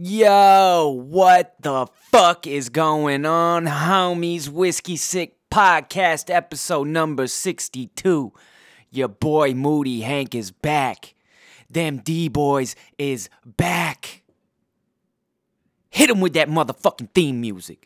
Yo, what the fuck is going on, homies? Whiskey Sick Podcast, episode number 62. Your boy Moody Hank is back. Them D Boys is back. Hit him with that motherfucking theme music.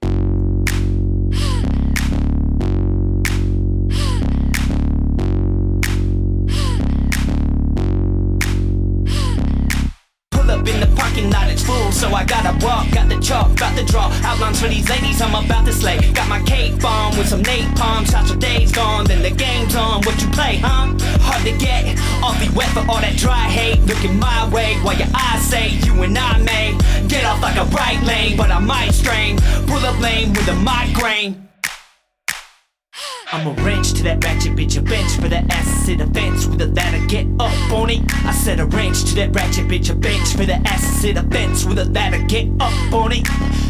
I gotta walk. Got the chalk, got the draw. Outlines for these ladies, I'm about to slay. Got my cape on with some napalm. Shots your days gone, then the game's on. What you play, huh? Hard to get. Awfully wet for all that dry hate. Looking my way while your eyes say you and I may get off like a right lane, but I might strain. Pull up lane with a migraine. I'm a wrench to that ratchet bitch, a bench for that the fence with a ladder, get up on it. I said a wrench to that ratchet bitch, a bench for the the fence with a ladder, get up on it.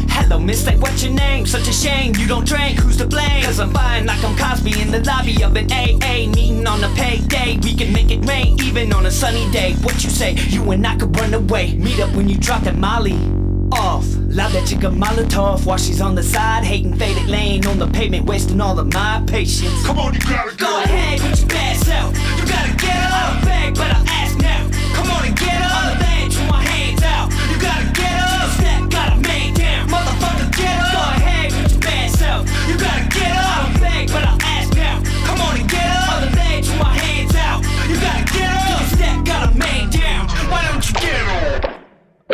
Hello, mister, what's your name? Such a shame you don't drink, who's to blame? Cause I'm fine like I'm Cosby in the lobby of an AA meeting on a payday. We can make it rain even on a sunny day. What you say? You and I could run away. Meet up when you drop that Molly off. Loud that chick a Molotov while she's on the side, hating faded lane on the pavement, wasting all of my patience. Come on, you gotta go. Go ahead with your bad self. You gotta get up. I beg, but I ask now. Come on and get up. On the bench with my hands out. You gotta get up. Step, gotta man down. Motherfucker, get up. Go ahead with your bad self. You gotta get up. I beg, but I ask now. Come on and get up. On the bench with my hands out. You gotta get up. Step, gotta man down. Why don't you get up?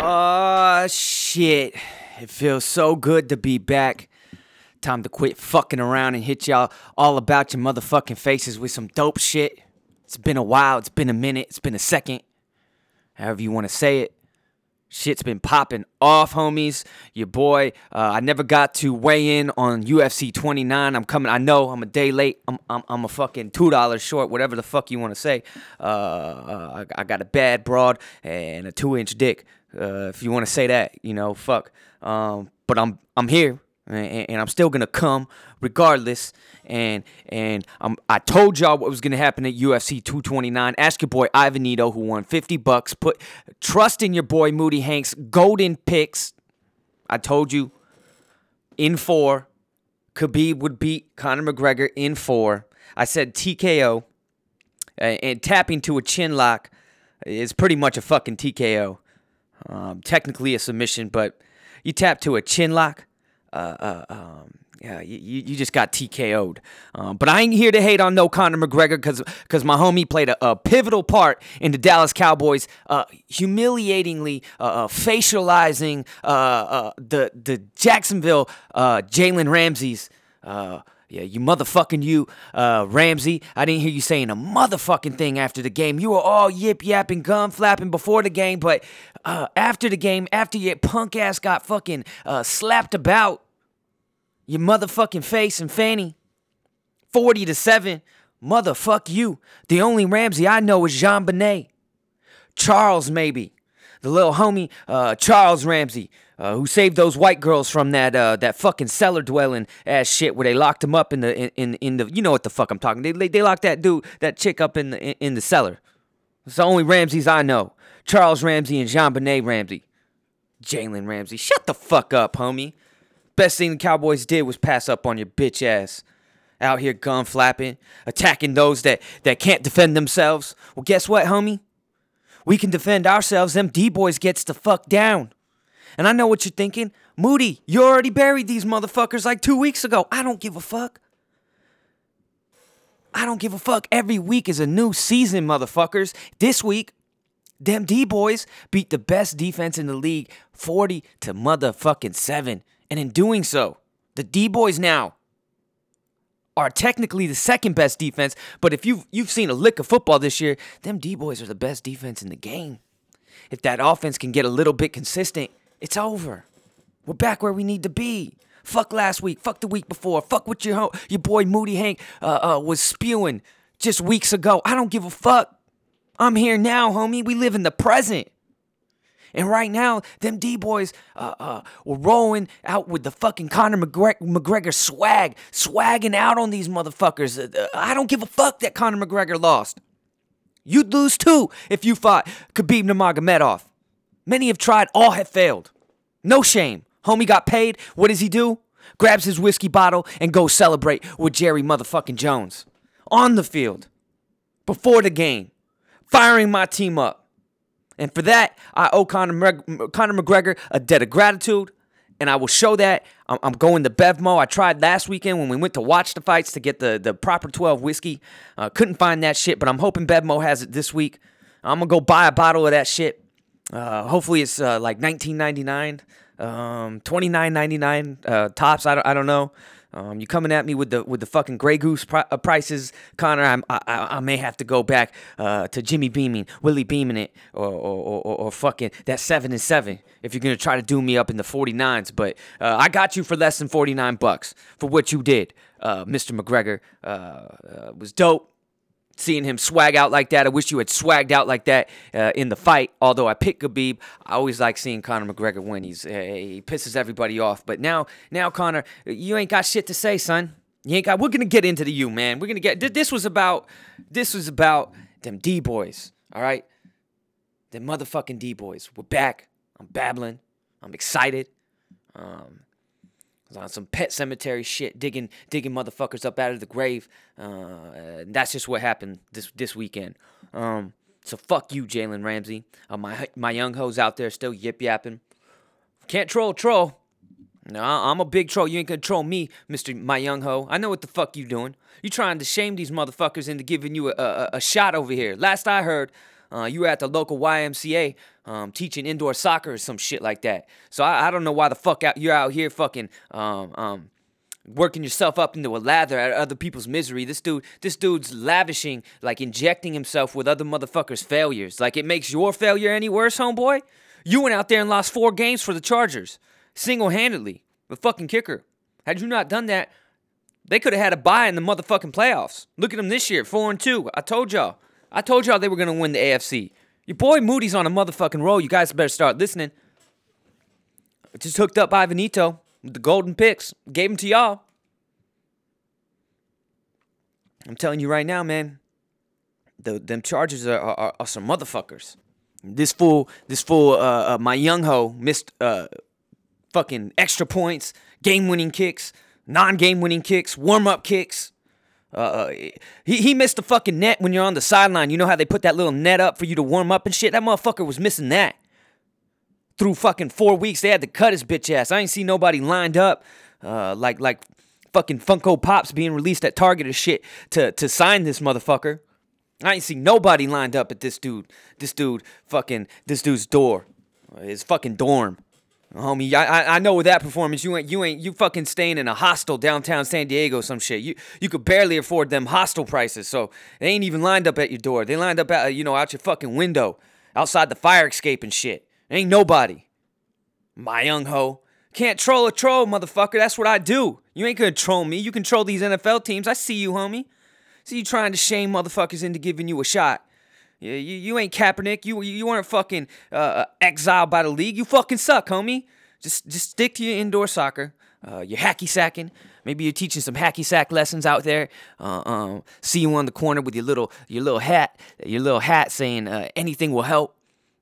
Oh shit. It feels so good to be back. Time to quit fucking around and hit y'all all about your motherfucking faces with some dope shit. It's been a while, it's been a minute, it's been a second. However you want to say it. Shit's been popping off, homies. Your boy, uh, I never got to weigh in on UFC 29. I'm coming. I know I'm a day late. I'm I'm, I'm a fucking two dollars short. Whatever the fuck you want to say. Uh, uh, I, I got a bad broad and a two inch dick. Uh, if you want to say that, you know, fuck. Um, but I'm I'm here and, and I'm still gonna come regardless. And and um, I told y'all what was gonna happen at UFC 229. Ask your boy Ivanito, who won 50 bucks. Put trust in your boy Moody Hanks. Golden picks. I told you in four. Khabib would beat Conor McGregor in four. I said TKO. Uh, and tapping to a chin lock is pretty much a fucking TKO. Um, technically a submission, but you tap to a chin lock. Uh, uh, um, yeah, you, you just got TKO'd. Um, but I ain't here to hate on no Conor McGregor because because my homie played a, a pivotal part in the Dallas Cowboys, uh, humiliatingly uh, uh, facializing uh, uh, the the Jacksonville uh, Jalen Ramsey's. Yeah, you motherfucking you, uh, Ramsey. I didn't hear you saying a motherfucking thing after the game. You were all yip yapping, gum flapping before the game, but uh, after the game, after your punk ass got fucking uh, slapped about, your motherfucking face and fanny, 40 to 7, motherfuck you. The only Ramsey I know is JonBenét. Charles, maybe. The little homie, uh, Charles Ramsey, uh, who saved those white girls from that uh, that fucking cellar dwelling ass shit where they locked him up in the in, in, in the you know what the fuck I'm talking. They, they they locked that dude that chick up in the in, in the cellar. It's the only Ramseys I know. Charles Ramsey and JonBenét Ramsey. Jalen Ramsey. Shut the fuck up, homie. Best thing the Cowboys did was pass up on your bitch ass. Out here gun flapping, attacking those that, that can't defend themselves. Well, guess what, homie? We can defend ourselves. Them D boys gets the fuck down. And I know what you're thinking. Moody, you already buried these motherfuckers like two weeks ago. I don't give a fuck. I don't give a fuck. Every week is a new season, motherfuckers. This week, them D boys beat the best defense in the league 40 to motherfucking 7. And in doing so, the D boys now are technically the second best defense, but if you've you've seen a lick of football this year, them D boys are the best defense in the game. If that offense can get a little bit consistent, it's over. We're back where we need to be. Fuck last week. Fuck the week before. Fuck what your ho- your boy Moody Hank uh, uh, was spewing just weeks ago. I don't give a fuck. I'm here now, homie. We live in the present. And right now, them D boys uh, uh, were rolling out with the fucking Conor McGregor, McGregor swag, swagging out on these motherfuckers. Uh, uh, I don't give a fuck that Conor McGregor lost. You'd lose too if you fought Khabib Nurmagomedov. Many have tried, all have failed. No shame. Homie got paid. What does he do? Grabs his whiskey bottle and goes celebrate with Jerry motherfucking Jones. On the field. Before the game. Firing my team up. And for that, I owe Conor, Mc- Conor McGregor a debt of gratitude. And I will show that. I'm, I'm going to Bevmo. I tried last weekend when we went to watch the fights to get the, the proper 12 whiskey. Uh, couldn't find that shit, but I'm hoping Bevmo has it this week. I'm going to go buy a bottle of that shit. Uh, hopefully it's uh, like 19.99, um, 29.99 uh, tops. I don't, I don't know. Um, you coming at me with the with the fucking Grey Goose pri- uh, prices, Conor? I'm, I, I may have to go back uh, to Jimmy Beaming, Willie Beaming it, or or, or or fucking that seven and seven. If you're gonna try to do me up in the 49s, but uh, I got you for less than 49 bucks for what you did, uh, Mr. McGregor. Uh, uh, was dope seeing him swag out like that. I wish you had swagged out like that uh, in the fight. Although I picked Khabib, I always like seeing Conor McGregor win. He's uh, he pisses everybody off. But now, now Conor, you ain't got shit to say, son. You ain't got. We're gonna get into the you, man. We're gonna get. This was about. This was about them D boys. All right, them motherfucking D boys. We're back. I'm babbling. I'm excited. Um, on some pet cemetery shit, digging digging motherfuckers up out of the grave. Uh, that's just what happened this this weekend. Um, so fuck you, Jalen Ramsey. Uh, my my young hoes out there still yip yapping. Can't troll troll. No, I'm a big troll. You ain't gonna troll me, Mister My Young Ho. I know what the fuck you doing. You trying to shame these motherfuckers into giving you a, a, a shot over here. Last I heard, uh, you were at the local YMCA um, teaching indoor soccer or some shit like that. So I, I don't know why the fuck out you're out here fucking um, um, working yourself up into a lather at other people's misery. This dude, this dude's lavishing, like injecting himself with other motherfuckers' failures. Like it makes your failure any worse, homeboy. You went out there and lost four games for the Chargers, single handedly. The fucking kicker. Had you not done that, they could have had a bye in the motherfucking playoffs. Look at them this year, four and two. I told y'all. I told y'all they were gonna win the AFC. Your boy Moody's on a motherfucking roll. You guys better start listening. Just hooked up Ivanito with the golden picks. Gave them to y'all. I'm telling you right now, man. The them Chargers are, are, are some motherfuckers. This fool, this fool, uh, uh, my young ho missed uh, fucking extra points, game-winning kicks, non-game-winning kicks, warm-up kicks. Uh, he, he missed the fucking net when you're on the sideline. You know how they put that little net up for you to warm up and shit? That motherfucker was missing that. Through fucking four weeks, they had to cut his bitch ass. I ain't see nobody lined up uh, like like fucking Funko Pops being released at Target or shit to, to sign this motherfucker. I ain't see nobody lined up at this dude, this dude fucking, this dude's door, his fucking dorm. Homie, I, I know with that performance, you ain't you ain't you fucking staying in a hostel downtown San Diego, some shit. You you could barely afford them hostel prices, so they ain't even lined up at your door. They lined up at you know out your fucking window, outside the fire escape and shit. Ain't nobody. My young ho can't troll a troll, motherfucker. That's what I do. You ain't gonna troll me. You control these NFL teams. I see you, homie. See you trying to shame motherfuckers into giving you a shot. Yeah, you, you ain't Kaepernick. You you weren't fucking uh, exiled by the league. You fucking suck, homie. Just just stick to your indoor soccer. Uh, you're hacky sacking. Maybe you're teaching some hacky sack lessons out there. Uh, um, see you on the corner with your little your little hat, your little hat saying uh, anything will help.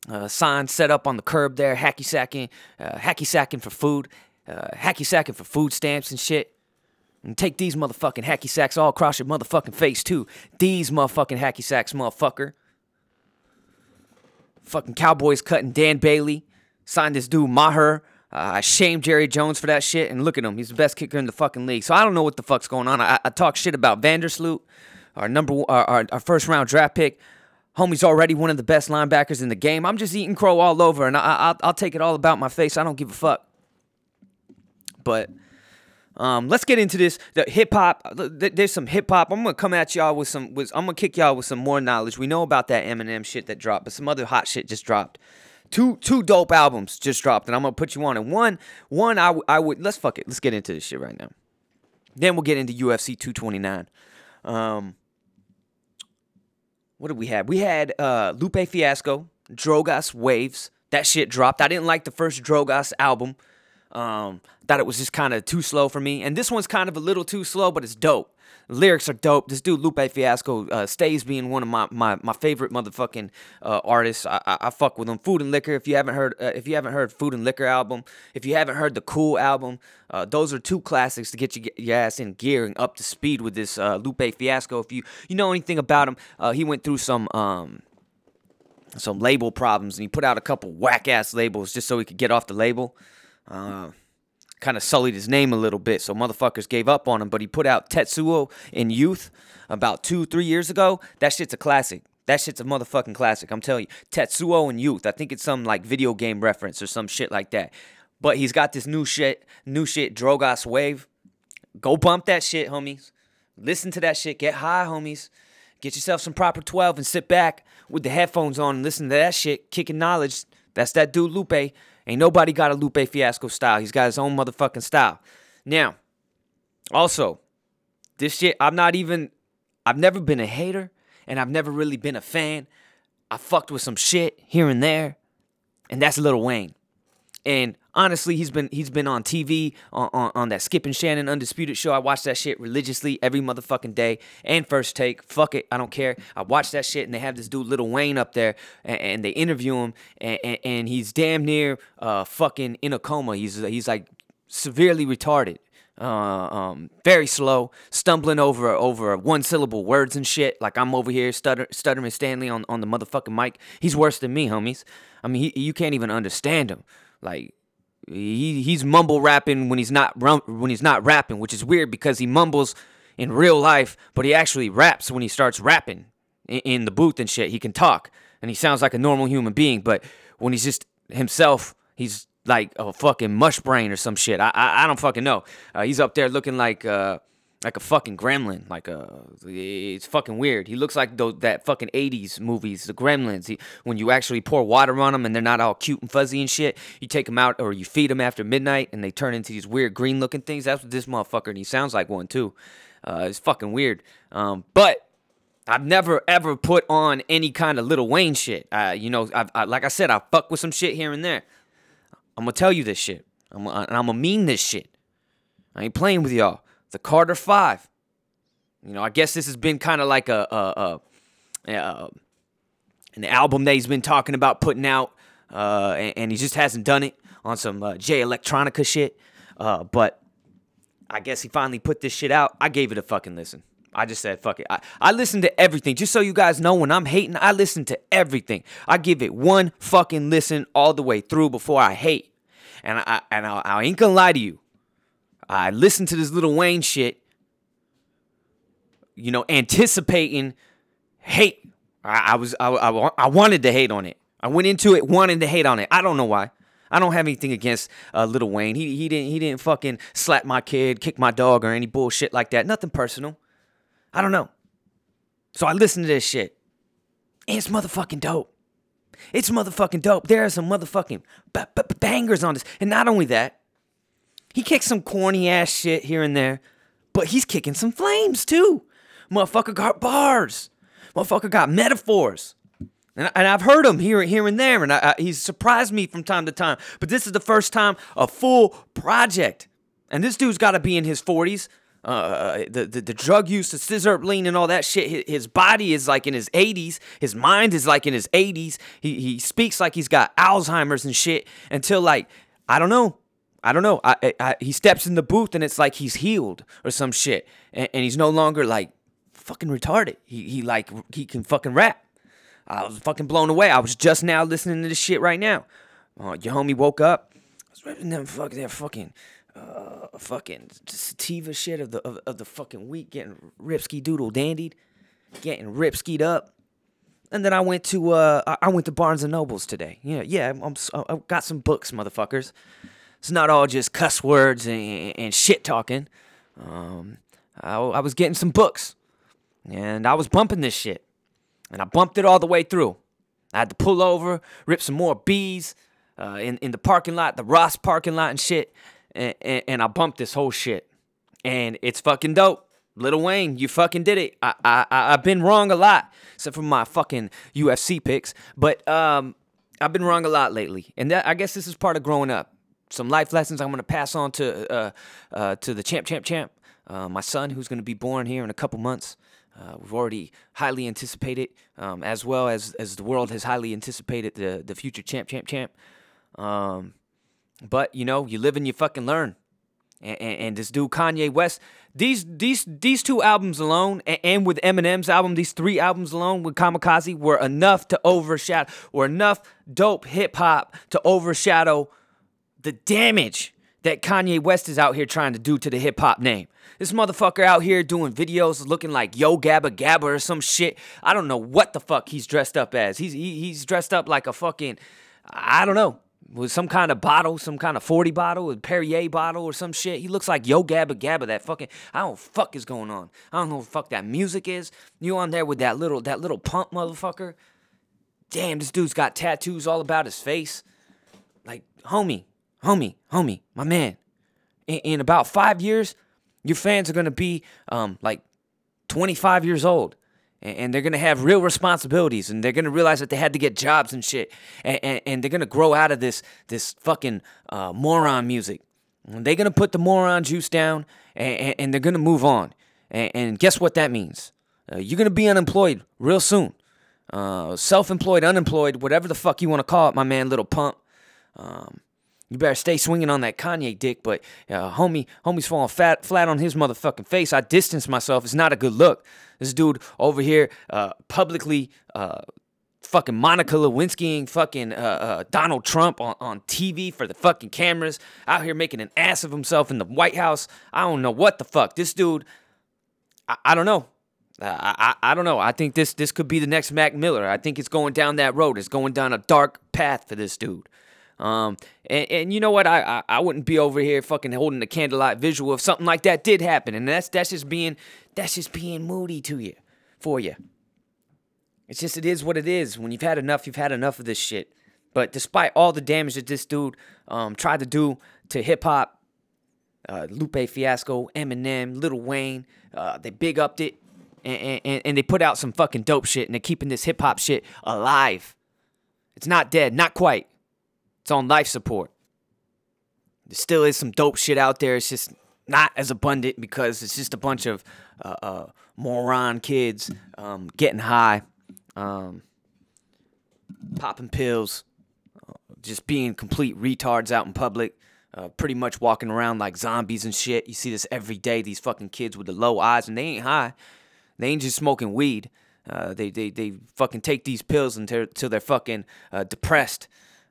Uh, sign set up on the curb there. Hacky sacking, uh, hacky sacking for food, uh, hacky sacking for food stamps and shit. And take these motherfucking hacky sacks all across your motherfucking face too. These motherfucking hacky sacks, motherfucker. Fucking Cowboys cutting Dan Bailey. Signed this dude Maher. Uh, I shamed Jerry Jones for that shit, and look at him. He's the best kicker in the fucking league. So I don't know what the fuck's going on. I, I talk shit about Vandersloot, our number, our, our, our first round draft pick. Homie's already one of the best linebackers in the game. I'm just eating crow all over, and I, I, I'll take it all about my face. I don't give a fuck. But um, let's get into this. The hip hop. There's some hip hop. I'm gonna come at y'all with some. With, I'm gonna kick y'all with some more knowledge. We know about that Eminem shit that dropped, but some other hot shit just dropped. Two two dope albums just dropped, and I'm gonna put you on. And one one I, I would let's fuck it. Let's get into this shit right now. Then we'll get into UFC 229. Um, what did we have? We had uh, Lupe Fiasco, Drogas Waves. That shit dropped. I didn't like the first Drogas album. Um, thought it was just kind of too slow for me, and this one's kind of a little too slow, but it's dope. Lyrics are dope. This dude Lupe Fiasco uh, stays being one of my my, my favorite motherfucking uh, artists. I, I, I, fuck with him. Food and Liquor. If you haven't heard, uh, if you haven't heard Food and Liquor album, if you haven't heard the Cool album, uh, those are two classics to get you your ass in gear and up to speed with this uh, Lupe Fiasco. If you you know anything about him, uh, he went through some um some label problems and he put out a couple whack ass labels just so he could get off the label. Uh, kind of sullied his name a little bit, so motherfuckers gave up on him. But he put out Tetsuo & Youth about two, three years ago. That shit's a classic. That shit's a motherfucking classic. I'm telling you. Tetsuo & Youth. I think it's some like video game reference or some shit like that. But he's got this new shit, new shit, Drogas Wave. Go bump that shit, homies. Listen to that shit. Get high, homies. Get yourself some proper 12 and sit back with the headphones on and listen to that shit. Kicking knowledge. That's that dude Lupe. Ain't nobody got a Lupe Fiasco style. He's got his own motherfucking style. Now, also, this shit, I'm not even, I've never been a hater and I've never really been a fan. I fucked with some shit here and there, and that's Lil Wayne. And honestly, he's been he's been on TV on, on, on, that Skip and Shannon Undisputed show. I watch that shit religiously every motherfucking day. And First Take, fuck it, I don't care. I watch that shit, and they have this dude little Wayne up there, and, and they interview him, and, and, and, he's damn near uh fucking in a coma. He's he's like severely retarded. Uh, um, very slow, stumbling over over one syllable words and shit. Like I'm over here stutter, stuttering Stanley on, on the motherfucking mic. He's worse than me, homies. I mean, he, you can't even understand him. Like he he's mumble rapping when he's not when he's not rapping, which is weird because he mumbles in real life, but he actually raps when he starts rapping in, in the booth and shit. He can talk and he sounds like a normal human being, but when he's just himself, he's like a fucking mush brain or some shit. I I, I don't fucking know. Uh, he's up there looking like uh, like a fucking gremlin. Like a, it's fucking weird. He looks like those, that fucking '80s movies, the Gremlins. He, when you actually pour water on them and they're not all cute and fuzzy and shit, you take them out or you feed them after midnight and they turn into these weird green looking things. That's what this motherfucker. And he sounds like one too. Uh, it's fucking weird. Um, but I've never ever put on any kind of Little Wayne shit. Uh, you know, I've, I, like I said, I fuck with some shit here and there. I'm gonna tell you this shit. I'm, and I'm gonna mean this shit. I ain't playing with y'all the Carter Five. You know, I guess this has been kind of like a, a, a, a, an album that he's been talking about putting out, uh, and, and, he just hasn't done it on some uh, Jay Electronica shit. Uh, but I guess he finally put this shit out. I gave it a fucking listen. I just said, fuck it. I, I listen to everything. Just so you guys know, when I'm hating, I listen to everything. I give it one fucking listen all the way through before I hate. And I and I, I ain't gonna lie to you. I listened to this little Wayne shit, you know, anticipating hate. I, I was I, I, I, wanted to hate on it. I went into it wanting to hate on it. I don't know why. I don't have anything against uh, Lil Wayne. He he didn't he didn't fucking slap my kid, kick my dog, or any bullshit like that. Nothing personal. I don't know. So I listened to this shit. And it's motherfucking dope. It's motherfucking dope. There are some motherfucking b- b- bangers on this. And not only that, he kicks some corny ass shit here and there, but he's kicking some flames too. Motherfucker got bars. Motherfucker got metaphors. And, and I've heard him here, here and there, and I, I, he's surprised me from time to time. But this is the first time a full project. And this dude's got to be in his 40s. Uh, the, the, the drug use, the scissor lean, and all that shit. His, body is like in his 80s. His mind is like in his 80s. He, he speaks like he's got Alzheimer's and shit until, like, I don't know, I don't know. I, I, he steps in the booth and it's like he's healed or some shit, and, and he's no longer like fucking retarded. He he like he can fucking rap. I was fucking blown away. I was just now listening to this shit right now. Uh, your homie woke up. I was ripping them fucking that fucking uh fucking sativa shit of the of, of the fucking week, getting ripski doodle dandied, getting ripskied up. And then I went to uh I went to Barnes and Nobles today. Yeah, yeah, I'm, I'm I got some books, motherfuckers. It's not all just cuss words and, and shit talking. Um, I, I was getting some books, and I was bumping this shit, and I bumped it all the way through. I had to pull over, rip some more bees uh, in in the parking lot, the Ross parking lot and shit, and, and, and I bumped this whole shit, and it's fucking dope. Little Wayne, you fucking did it. I I I've been wrong a lot, except for my fucking UFC picks, but um, I've been wrong a lot lately, and that I guess this is part of growing up. Some life lessons I'm gonna pass on to uh, uh, to the champ, champ, champ, uh, my son, who's gonna be born here in a couple months. Uh, we've already highly anticipated, um, as well as as the world has highly anticipated the the future champ, champ, champ. Um, but you know, you live and you fucking learn. And, and, and this dude Kanye West, these these these two albums alone, and, and with Eminem's album, these three albums alone with Kamikaze were enough to overshadow, were enough dope hip hop to overshadow the damage that Kanye West is out here trying to do to the hip hop name. This motherfucker out here doing videos looking like Yo Gabba Gabba or some shit. I don't know what the fuck he's dressed up as. He's he, he's dressed up like a fucking I don't know with some kind of bottle, some kind of 40 bottle, a Perrier bottle or some shit. He looks like Yo Gabba Gabba, that fucking I don't fuck is going on. I don't know what fuck that music is. You on there with that little that Lil Pump motherfucker. Damn, this dude's got tattoos all about his face. Like, homie, homie, homie, my man. In, in about five years, your fans are gonna be um like 25 years old. And, they're gonna have real responsibilities and they're gonna realize that they had to get jobs and shit. And, and, and they're gonna grow out of this this fucking uh, moron music. And they're gonna put the moron juice down and, and they're gonna move on. And, and guess what that means? Uh, you're gonna be unemployed real soon. Uh, self-employed unemployed whatever the fuck you want to call it my man Lil Pump um, you better stay swinging on that Kanye dick, but uh, homie, homie's falling fat, flat on his motherfucking face. I distance myself. It's not a good look. This dude over here, uh, publicly, uh, fucking Monica Lewinskying fucking uh, uh, Donald Trump on, on TV for the fucking cameras, out here making an ass of himself in the White House. I don't know what the fuck. This dude, I, I don't know. I, I, I don't know. I think this this could be the next Mac Miller. I think it's going down that road. It's going down a dark path for this dude. Um, and, and you know what? I, I, I wouldn't be over here fucking holding the candlelight visual if something like that did happen, and that's that's just being that's just being moody to you, for you. It's just it is what it is. When you've had enough, you've had enough of this shit. But despite all the damage that this dude um, tried to do to hip hop, uh, Lupe Fiasco, Eminem, Lil Wayne, uh, they big upped it, and, and, and they put out some fucking dope shit, and they're keeping this hip hop shit alive. It's not dead, not quite. It's on life support. There still is some dope shit out there. It's just not as abundant because it's just a bunch of uh, uh, moron kids um, getting high, um, popping pills, uh, just being complete retards out in public. Uh, pretty much walking around like zombies and shit. You see this every day. These fucking kids with the low eyes, and they ain't high. They ain't just smoking weed. Uh, they, they they fucking take these pills until, until they're fucking uh, depressed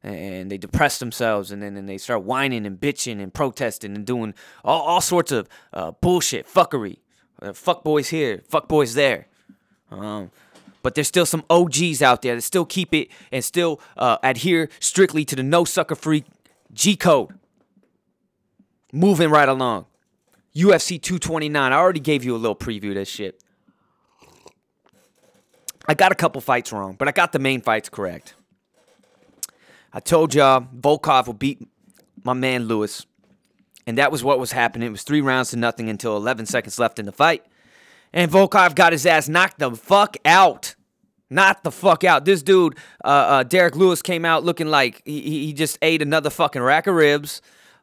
and they depress themselves and then and they start whining and bitching and protesting and doing all, all sorts of uh, bullshit, fuckery. Uh, fuck boys here, fuck boys there. Um, but there's still some OGs out there that still keep it and still uh, adhere strictly to the no sucker free G code. Moving right along. UFC 229. I already gave you a little preview of this shit. I got a couple fights wrong, but I got the main fights correct. I told y'all Volkov will beat my man Lewis. And that was what was happening. It was three rounds to nothing until 11 seconds left in the fight. And Volkov got his ass knocked the fuck out. Not the fuck out. This dude, uh, uh, Derrick Lewis, came out looking like he, he just ate another fucking rack of ribs,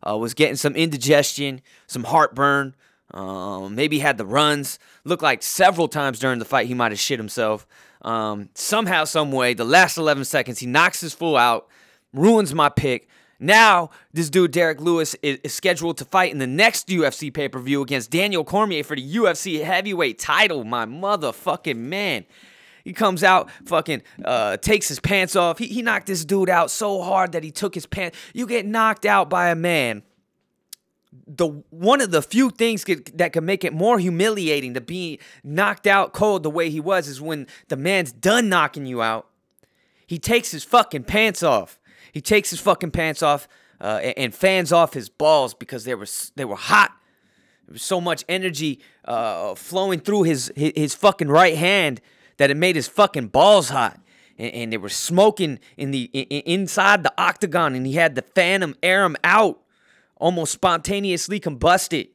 uh, was getting some indigestion, some heartburn, um, maybe had the runs. Looked like several times during the fight he might have shit himself. Um, somehow, some way, the last 11 seconds, he knocks his fool out ruins my pick. Now, this dude, Derrick Lewis, is, scheduled to fight in the next UFC pay per view against Daniel Cormier for the UFC heavyweight title. My motherfucking man. He comes out, fucking uh, takes his pants off. He, he knocked this dude out so hard that he took his pants. You get knocked out by a man. The one of the few things could, that could make it more humiliating to be knocked out cold the way he was is when the man's done knocking you out. He takes his fucking pants off. He takes his fucking pants off uh, and, fans off his balls because they were they were hot. There was so much energy uh, flowing through his, his, his fucking right hand that it made his fucking balls hot. And, and they were smoking in the in, inside the octagon, and he had the phantom air him out, almost spontaneously combusted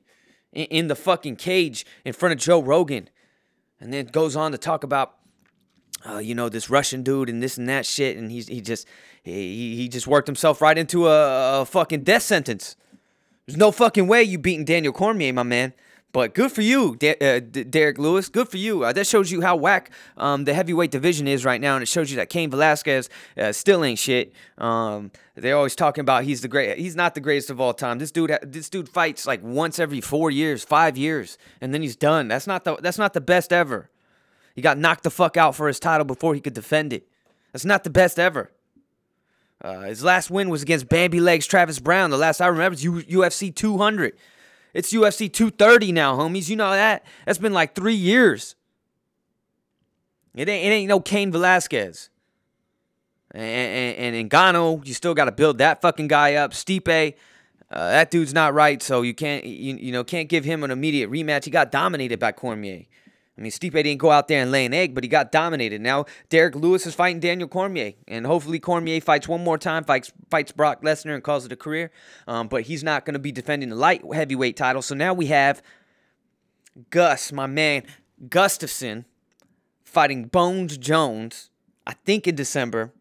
in, in the fucking cage in front of Joe Rogan, and then goes on to talk about uh, you know, this Russian dude and this and that shit, and he's he just he he just worked himself right into a, a fucking death sentence. There's no fucking way you beating Daniel Cormier, my man. But good for you, De- uh, D- Derrick Lewis. Good for you. Uh, that shows you how whack um, the heavyweight division is right now, and it shows you that Cain Velasquez uh, still ain't shit. Um, they're always talking about he's the great. He's not the greatest of all time. This dude, this dude fights like once every four years, five years, and then he's done. That's not the. That's not the best ever. He got knocked the fuck out for his title before he could defend it. That's not the best ever. Uh, his last win was against Bambi Legs Travis Browne. The last I remember is U- UFC 200. It's UFC 230 now, homies. You know that? That's been like three years. It ain't, it ain't no Cain Velasquez. And, and, and you still got to build that fucking guy up. Stipe, uh, that dude's not right, so you can't you, you know can't give him an immediate rematch. He got dominated by Cormier. I mean, Stipe didn't go out there and lay an egg, but he got dominated. Now Derrick Lewis is fighting Daniel Cormier, and hopefully Cormier fights one more time, fights fights Brock Lesnar and calls it a career. Um, but he's not going to be defending the light heavyweight title. So now we have Gus, my man Gustafsson, fighting Bones Jones. I think in December,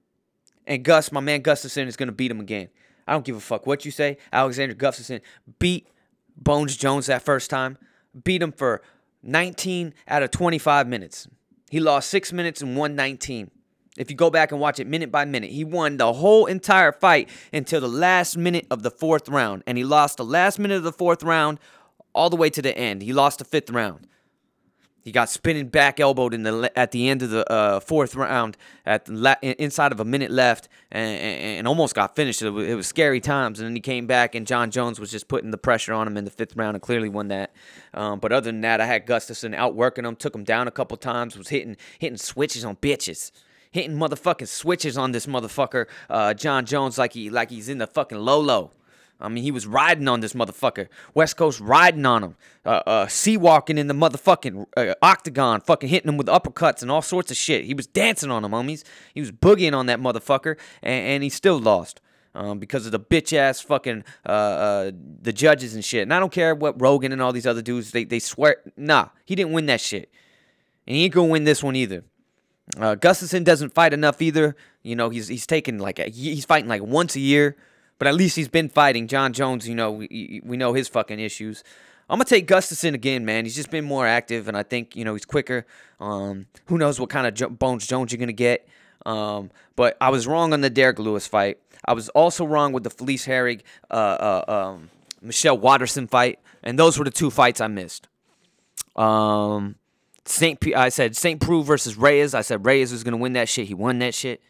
and Gus, my man Gustafsson, is going to beat him again. I don't give a fuck what you say. Alexander Gustafsson beat Bones Jones that first time, beat him for 19 out of 25 minutes. He lost six minutes and won 19. If you go back and watch it minute by minute, he won the whole entire fight until the last minute of the fourth round. And he lost the last minute of the fourth round all the way to the end. He lost the fifth round. He got spinning back elbowed in the at the end of the uh, fourth round at la- inside of a minute left and, and, and almost got finished. It was, it was, scary times, and then he came back and Jon Jones was just putting the pressure on him in the fifth round and clearly won that. Um, but other than that, I had Gustafsson outworking him, took him down a couple times, was hitting hitting switches on bitches. Hitting motherfucking switches on this motherfucker, uh, Jon Jones, like he like he's in the fucking low. I mean, he was riding on this motherfucker. West Coast riding on him. Uh, uh, C-walking in the motherfucking uh, octagon, fucking hitting him with uppercuts and all sorts of shit. He was dancing on him, homies. He was boogieing on that motherfucker, and, and he still lost. Um, because of the bitch ass fucking uh, uh, the judges and shit. And I don't care what Rogan and all these other dudes they they swear. Nah, he didn't win that shit, and he ain't gonna win this one either. Uh, Gustafsson doesn't fight enough either. You know, he's he's taking like a, he's fighting like once a year. But at least he's been fighting. Jon Jones, you know, we, we know his fucking issues. I'm gonna take Gustafsson again, man. He's just been more active, and I think you know he's quicker. Um, who knows what kind of jo- Bones Jones you're gonna get? Um, but I was wrong on the Derrick Lewis fight. I was also wrong with the Felice Herrig, uh, uh, um, Michelle Waterson fight, and those were the two fights I missed. Um, Saint, P- I said Saint Preux versus Reyes. I said Reyes was gonna win that shit. He won that shit.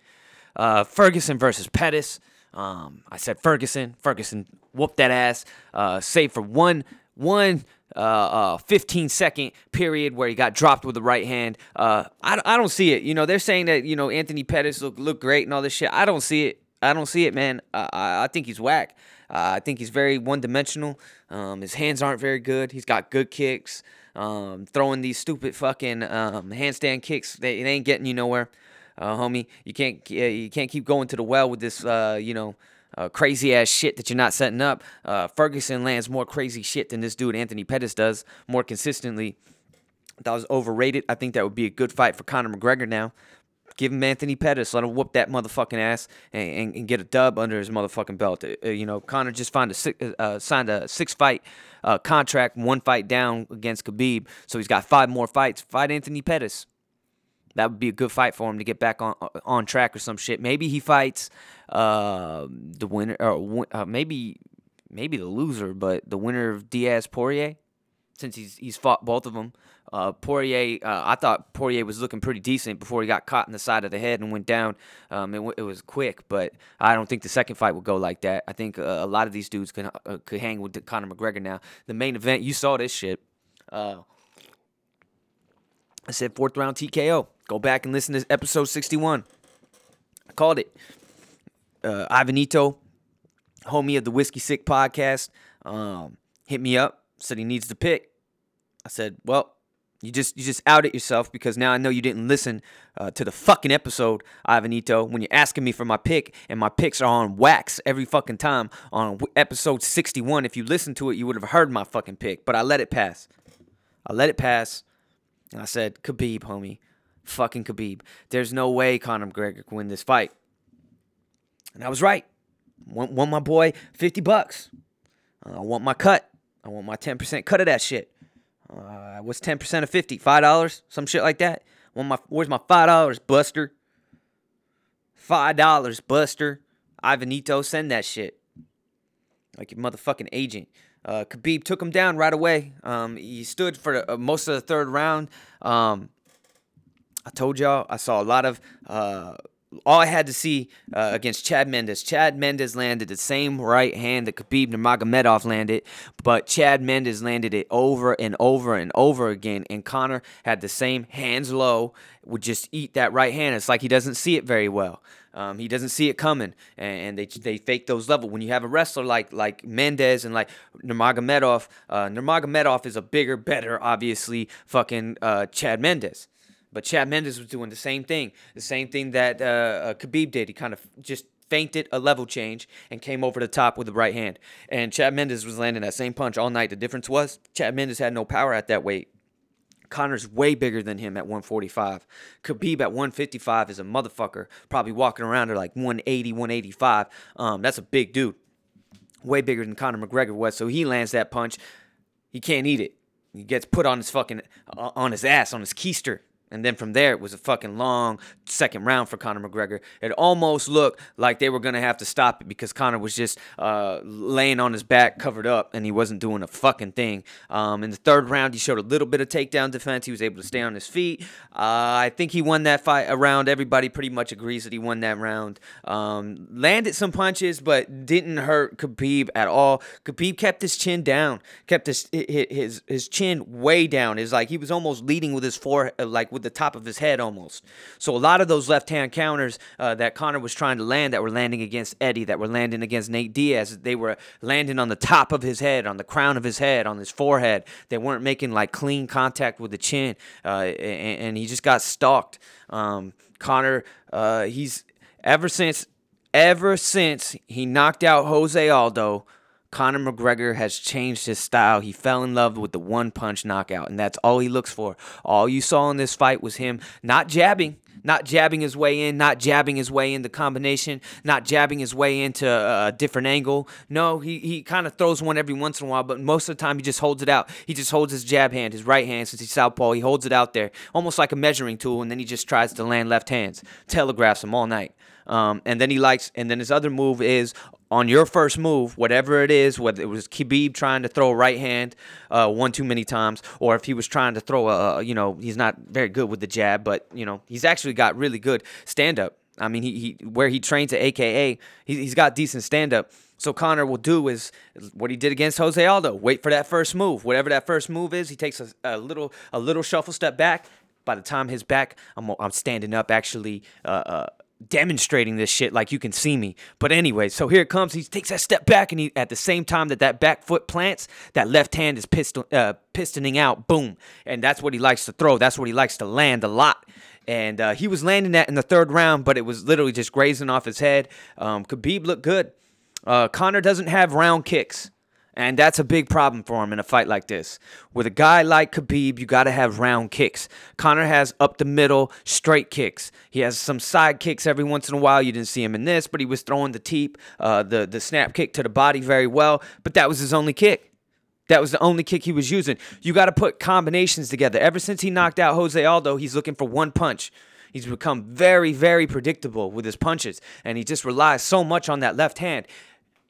Uh, Ferguson versus Pettis. Um, I said Ferguson. Ferguson whooped that ass. Uh, save for one one uh, uh, 15 second period where he got dropped with the right hand. Uh, I, I don't see it. You know, they're saying that you know Anthony Pettis look look great and all this shit. I don't see it. I don't see it, man. I, I think he's whack. Uh, I think he's very one dimensional. Um, his hands aren't very good. He's got good kicks. Um, throwing these stupid fucking um, handstand kicks, they, they ain't getting you nowhere uh, homie. You can't uh, you can't keep going to the well with this, uh, you know, uh, crazy ass shit that you're not setting up. Uh, Ferguson lands more crazy shit than this dude Anthony Pettis does more consistently. That was overrated. I think that would be a good fight for Conor McGregor now. Give him Anthony Pettis. Let him whoop that motherfucking ass and, and, and get a dub under his motherfucking belt. Uh, you know, Conor just a uh, signed a six fight uh, contract, one fight down against Khabib. So he's got five more fights. Fight Anthony Pettis that would be a good fight for him to get back on on track or some shit. Maybe he fights uh, the winner, or uh, maybe maybe the loser, but the winner of Diaz Poirier, since he's he's fought both of them. Uh, Poirier, uh, I thought Poirier was looking pretty decent before he got caught in the side of the head and went down. Um, it, w- it was quick, but I don't think the second fight would go like that. I think uh, a lot of these dudes can uh, could hang with Conor McGregor now. The main event, you saw this shit. Uh, I said fourth round TKO. Go back and listen to episode 61. I called it. Uh, Ivanito, homie of the Whiskey Sick podcast, um, hit me up, said he needs the pick. I said, well, you just you just outed yourself because now I know you didn't listen uh, to the fucking episode, Ivanito. When you're asking me for my pick, and my picks are on wax every fucking time on episode 61. If you listened to it, you would have heard my fucking pick, but I let it pass. I let it pass, and I said, Khabib, homie, fucking Khabib. There's no way Conor McGregor can win this fight. And I was right. Want my boy 50 bucks. Uh, I want my cut. I want my 10% cut of that shit. Uh, what's 10% of 50? $5? Some shit like that. Want my, where's my $5, Buster? $5, Buster. Ivanito, send that shit. Like your motherfucking agent. Uh, Khabib took him down right away. Um, he stood for uh, most of the third round. Um, I told y'all I saw a lot of. Uh, all I had to see uh, against Chad Mendes. Chad Mendes landed the same right hand that Khabib Nurmagomedov landed, but Chad Mendes landed it over and over and over again. And Conor had the same hands low, would just eat that right hand. It's like he doesn't see it very well. Um, he doesn't see it coming, and, they they fake those levels. When you have a wrestler like like Mendes and like Nurmagomedov, uh, Nurmagomedov is a bigger, better, obviously, fucking uh, Chad Mendes. But Chad Mendes was doing the same thing, the same thing that uh, uh, Khabib did. He kind of just feinted a level change and came over the top with the right hand. And Chad Mendes was landing that same punch all night. The difference was Chad Mendes had no power at that weight. Conor's way bigger than him at 145. Khabib at 155 is a motherfucker, probably walking around at like 180, 185. Um, that's a big dude, way bigger than Conor McGregor was. So he lands that punch, he can't eat it. He gets put on his fucking uh, on his ass, on his keister. And then from there, it was a fucking long second round for Conor McGregor. It almost looked like they were going to have to stop it because Conor was just uh, laying on his back, covered up, and he wasn't doing a fucking thing. Um, in the third round, he showed a little bit of takedown defense. He was able to stay on his feet. Uh, I think he won that fight around. Everybody pretty much agrees that he won that round. Um, landed some punches, but didn't hurt Khabib at all. Khabib kept his chin down, kept his his his chin way down. It's like he was almost leading with his forehead, like with the top of his head almost. So a lot of those left hand counters uh, that Conor was trying to land that were landing against Eddie, that were landing against Nate Diaz, they were landing on the top of his head, on the crown of his head, on his forehead. They weren't making like clean contact with the chin, uh, and, and, he just got stalked. Um, Conor, uh, he's ever since ever since he knocked out Jose Aldo Conor McGregor has changed his style. He fell in love with the one punch knockout, and that's all he looks for. All you saw in this fight was him not jabbing, not jabbing his way in, not jabbing his way into combination, not jabbing his way into a different angle. No, he, he kind of throws one every once in a while, but most of the time he just holds it out. He just holds his jab hand, his right hand, since he's southpaw, he holds it out there, almost like a measuring tool, and then he just tries to land left hands, telegraphs him all night. Um, and then he likes, and then his other move is on your first move, whatever it is, whether it was Khabib trying to throw a right hand uh, one too many times, or if he was trying to throw a, you know, he's not very good with the jab, but you know, he's actually got really good stand up. I mean, he, he where he trains at AKA, he, he's got decent stand up. So Conor will do is what he did against Jose Aldo. Wait for that first move. Whatever that first move is, he takes a, a little a little shuffle step back. By the time his back, I'm, I'm standing up actually uh, uh, demonstrating this shit like you can see me. But anyway, so here it comes. He takes that step back, and he at the same time that that back foot plants, that left hand is piston, uh, pistoning out. Boom, and that's what he likes to throw. That's what he likes to land a lot. And uh, he was landing that in the third round, but it was literally just grazing off his head. Um, Khabib looked good. Uh, Conor doesn't have round kicks. And that's a big problem for him in a fight like this. With a guy like Khabib, you got to have round kicks. Conor has up the middle, straight kicks. He has some side kicks every once in a while. You didn't see him in this, but he was throwing the teep, uh, the, the snap kick to the body very well. But that was his only kick. That was the only kick he was using. You got to put combinations together. Ever since he knocked out Jose Aldo, he's looking for one punch. He's become very, very predictable with his punches, and he just relies so much on that left hand.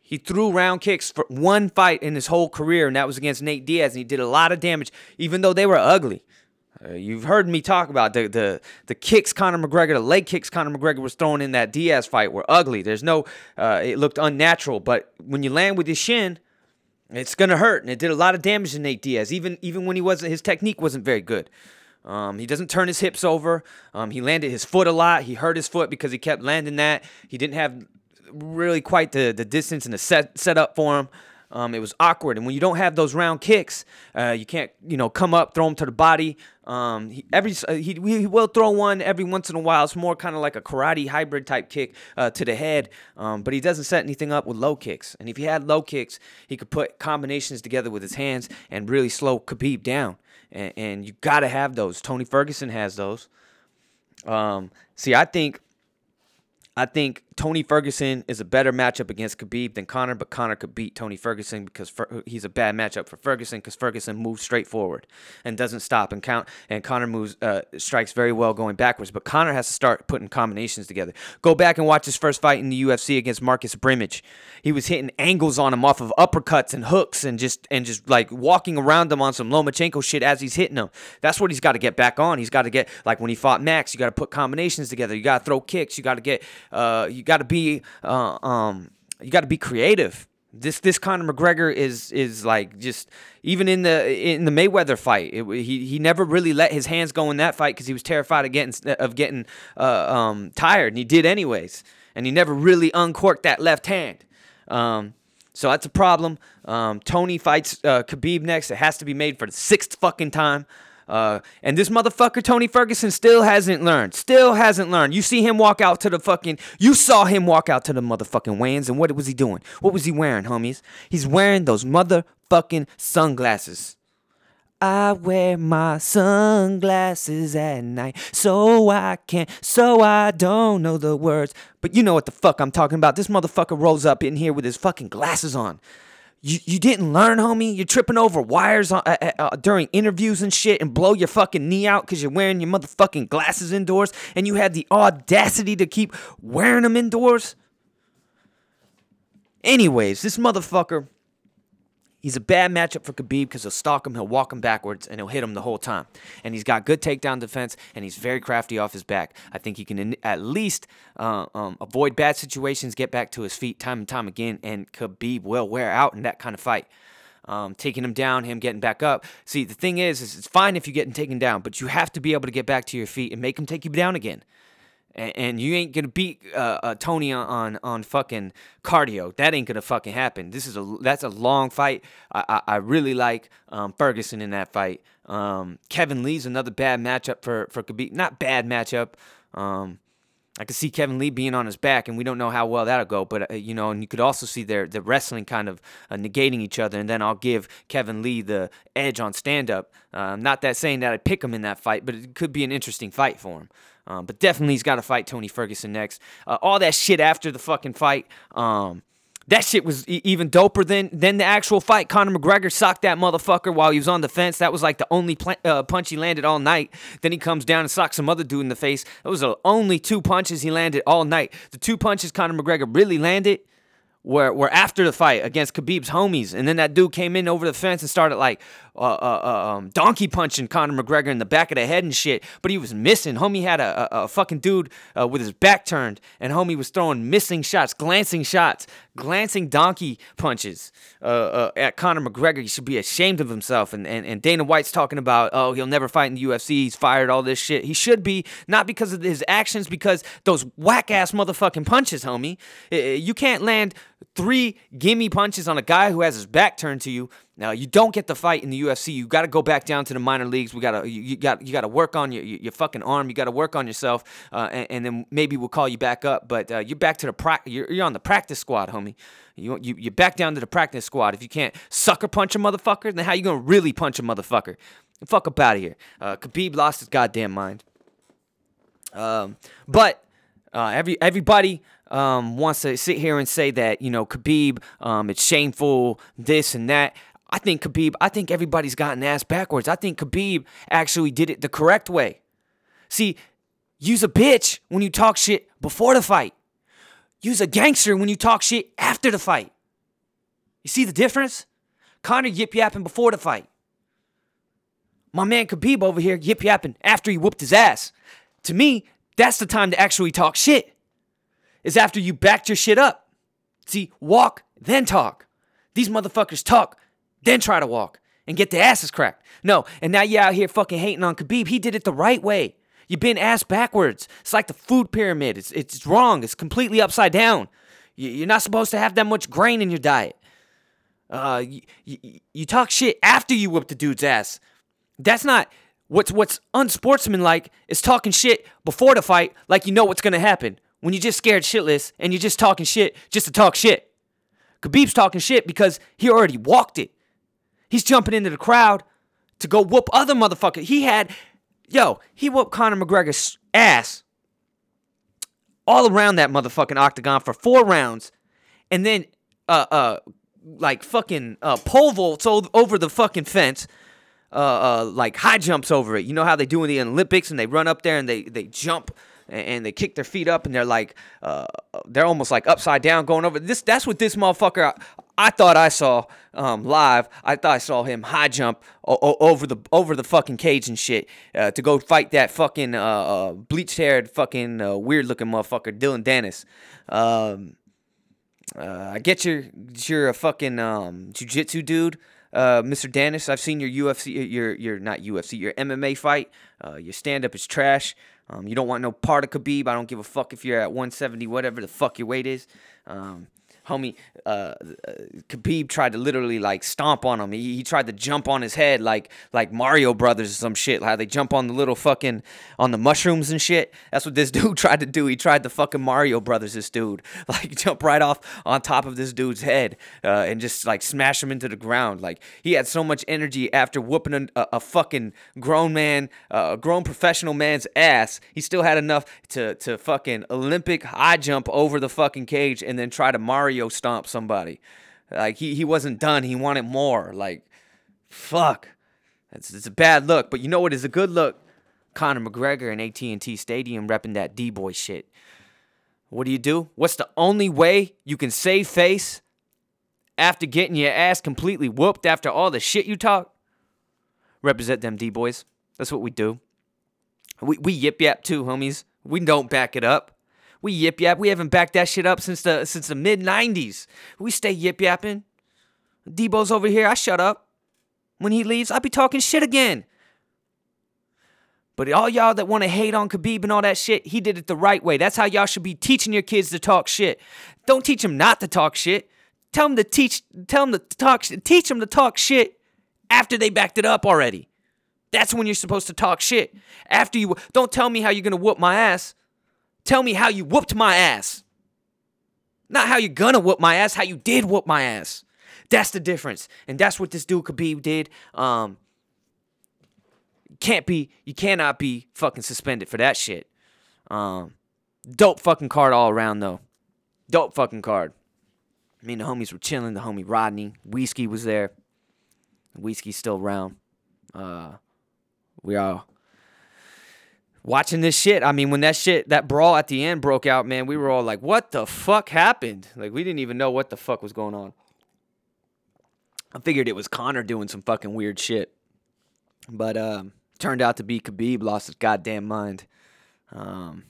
He threw round kicks for one fight in his whole career, and that was against Nate Diaz, and he did a lot of damage, even though they were ugly. Uh, you've heard me talk about the, the the kicks Conor McGregor, the leg kicks Conor McGregor was throwing in that Diaz fight were ugly. There's no, uh, it looked unnatural. But when you land with your shin, it's gonna hurt, and it did a lot of damage to Nate Diaz. Even even when he wasn't, his technique wasn't very good. Um, he doesn't turn his hips over. Um, he landed his foot a lot. He hurt his foot because he kept landing that. He didn't have really quite the, the distance and the set set up for him. Um, it was awkward, and when you don't have those round kicks, uh, you can't you know come up, throw him to the body. Um, he, every uh, he, he will throw one every once in a while. It's more kind of like a karate hybrid type kick uh, to the head, um, but he doesn't set anything up with low kicks. And if he had low kicks, he could put combinations together with his hands and really slow Khabib down. And, and you got to have those. Tony Ferguson has those. Um, see, I think I think Tony Ferguson is a better matchup against Khabib than Conor, but Conor could beat Tony Ferguson because Fer- he's a bad matchup for Ferguson because Ferguson moves straight forward and doesn't stop and count. And Conor moves uh, strikes very well going backwards, but Conor has to start putting combinations together. Go back and watch his first fight in the UFC against Marcus Brimage. He was hitting angles on him off of uppercuts and hooks and just and just like walking around him on some Lomachenko shit as he's hitting him. That's what he's got to get back on. He's got to get like when he fought Max, you got to put combinations together. You got to throw kicks. You got to get uh, you got to be uh, um, you got to be creative. This this Conor McGregor is is like just even in the in the Mayweather fight, it, he he never really let his hands go in that fight because he was terrified of getting of getting uh, um, tired, and he did anyways. And he never really uncorked that left hand. Um, so that's a problem. Um, Tony fights uh, Khabib next. It has to be made for the sixth fucking time. Uh, and this motherfucker, Tony Ferguson, still hasn't learned. Still hasn't learned. You see him walk out to the fucking. You saw him walk out to the motherfucking weigh-ins, and what was he doing? What was he wearing, homies? He's wearing those motherfucking sunglasses. I wear my sunglasses at night so I can't, so I don't know the words. But you know what the fuck I'm talking about. This motherfucker rolls up in here with his fucking glasses on. You, you didn't learn, homie. You're tripping over wires on, uh, uh, during interviews and shit and blow your fucking knee out because you're wearing your motherfucking glasses indoors and you had the audacity to keep wearing them indoors. Anyways, this motherfucker He's a bad matchup for Khabib because he'll stalk him, he'll walk him backwards, and he'll hit him the whole time. And he's got good takedown defense, and he's very crafty off his back. I think he can at least uh, um, avoid bad situations, get back to his feet time and time again, and Khabib will wear out in that kind of fight. Um, taking him down, him getting back up. See, the thing is, is it's fine if you're getting taken down, but you have to be able to get back to your feet and make him take you down again and, you ain't gonna beat uh, uh, Tony on, on, fucking cardio. That ain't gonna fucking happen. This is a that's a long fight. I I, I really like um, Ferguson in that fight. Um, Kevin Lee's another bad matchup for for Khabib. Not bad matchup. Um, I could see Kevin Lee being on his back, and we don't know how well that'll go. But uh, you know, and you could also see their the wrestling kind of uh, negating each other. And then I'll give Kevin Lee the edge on stand up. Uh, not that saying that I'd pick him in that fight, but it could be an interesting fight for him. Um, but definitely he's got to fight Tony Ferguson next. Uh, all that shit after the fucking fight. Um, that shit was e- even doper than than the actual fight. Conor McGregor socked that motherfucker while he was on the fence. That was like the only pl- uh, punch he landed all night. Then he comes down and socks some other dude in the face. That was the only two punches he landed all night. The two punches Conor McGregor really landed were, were after the fight against Khabib's homies. And then that dude came in over the fence and started like uh, uh, uh, um, donkey punching Conor McGregor in the back of the head and shit. But he was missing. Homie had a, a, a fucking dude uh, with his back turned, and homie was throwing missing shots, glancing shots, glancing donkey punches uh, uh, at Conor McGregor. He should be ashamed of himself. And, and, and Dana White's talking about, oh, he'll never fight in the UFC. He's fired all this shit. He should be, not because of his actions, because those whack ass motherfucking punches, homie. You can't land three gimme punches on a guy who has his back turned to you now you don't get the fight in the UFC. You got to go back down to the minor leagues. We got to you, you, got you got to work on your your fucking arm. You got to work on yourself, uh, and, and, then maybe we'll call you back up. But uh, you're back to the pra- you're, you're on the practice squad, homie. You you you're back down to the practice squad. If you can't sucker punch a motherfucker, then how you gonna really punch a motherfucker? Fuck up out of here. Uh, Khabib lost his goddamn mind. Um, but uh, every everybody um, wants to sit here and say that you know Khabib, um, it's shameful, this and that. I think Khabib, I think everybody's gotten ass backwards. I think Khabib actually did it the correct way. See, use a bitch when you talk shit before the fight. Use a gangster when you talk shit after the fight. You see the difference? Conor yip yapping before the fight. My man Khabib over here yip yapping after he whooped his ass. To me, that's the time to actually talk shit. Is after you backed your shit up. See, walk, then talk. These motherfuckers talk, then try to walk and get the asses cracked. No, and now you out here fucking hating on Khabib. He did it the right way. You've been ass backwards. It's like the food pyramid. It's it's wrong. It's completely upside down. You're not supposed to have that much grain in your diet. Uh, you, you, you talk shit after you whip the dude's ass. That's not what's what's unsportsmanlike. Is talking shit before the fight, like you know what's gonna happen. When you're just scared shitless and you're just talking shit just to talk shit. Khabib's talking shit because he already walked it. He's jumping into the crowd to go whoop other motherfuckers. He had, yo, he whooped Conor McGregor's ass all around that motherfucking octagon for four rounds, and then uh uh like fucking uh pole vaults over the fucking fence. Uh, uh, like high jumps over it. You know how they do in the Olympics, and they run up there and they they jump and, they kick their feet up, and they're like, uh, they're almost like upside down going over this. That's what this motherfucker. I, I thought I saw um, live. I thought I saw him high jump o- o- over the over the fucking cage and shit uh, to go fight that fucking uh, uh, bleached haired fucking uh, weird looking motherfucker Dillon Danis. Um, uh, I get you're you're a fucking um, jujitsu dude, uh, Mr. Dennis. I've seen your UFC, your your not UFC, your MMA fight. Uh, your stand up is trash. Um, you don't want no part of Khabib. I don't give a fuck if you're at 170, whatever the fuck your weight is. Um, homie, uh, uh, Khabib tried to literally like stomp on him. He, he tried to jump on his head like like Mario Brothers or some shit. How they jump on the little fucking on the mushrooms and shit. That's what this dude tried to do. He tried to fucking Mario Brothers this dude. Like jump right off on top of this dude's head uh, and just like smash him into the ground. Like he had so much energy after whooping a, a, a fucking grown man, uh, a grown professional man's ass. He still had enough to to fucking Olympic high jump over the fucking cage and then try to Mario stomp somebody. Like he he wasn't done. He wanted more. Like fuck. It's, it's a bad look, but you know what is a good look? Conor McGregor in AT&T Stadium repping that D-boy shit. What do you do? What's the only way you can save face after getting your ass completely whooped after all the shit you talk? Represent them D-boys. That's what we do. We we yip yap too, homies. We don't back it up. We yip yap. We haven't backed that shit up since the since the mid '90s. We stay yip yapping. Debo's over here. I shut up. When he leaves, I'll be talking shit again. But all y'all that want to hate on Khabib and all that shit, he did it the right way. That's how y'all should be teaching your kids to talk shit. Don't teach them not to talk shit. Tell them to teach. Tell them to talk. Teach them to talk shit after they backed it up already. That's when you're supposed to talk shit. After you don't tell me how you're gonna whoop my ass. Tell me how you whooped my ass. Not how you're gonna whoop my ass, how you did whoop my ass. That's the difference. And that's what this dude Khabib did. Um can't be you cannot be fucking suspended for that shit. Um dope fucking card all around though. Dope fucking card. I mean, the homies were chilling, the homie Rodney, Whiskey was there. Whiskey's still around. Uh we all watching this shit. I mean, when that shit, that brawl at the end broke out, man, we were all like, what the fuck happened? Like, we didn't even know what the fuck was going on. I figured it was Conor doing some fucking weird shit. But um, turned out to be Khabib lost his goddamn mind. Um,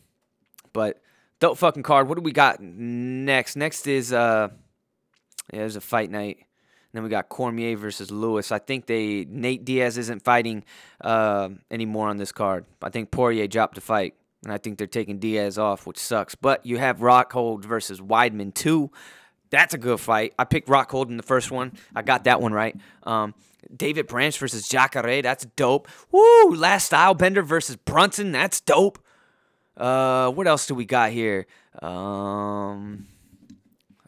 but dope fucking card. What do we got next? Next is uh, yeah, there's a fight night. Then we got Cormier versus Lewis. I think they Nate Diaz isn't fighting uh, anymore on this card. I think Poirier dropped the fight, and I think they're taking Diaz off, which sucks. But you have Rockhold versus Weidman too. That's a good fight. I picked Rockhold in the first one. I got that one right. Um, David Branch versus Jacare. That's dope. Woo! Last Stylebender versus Brunson. That's dope. Uh, what else do we got here? Um,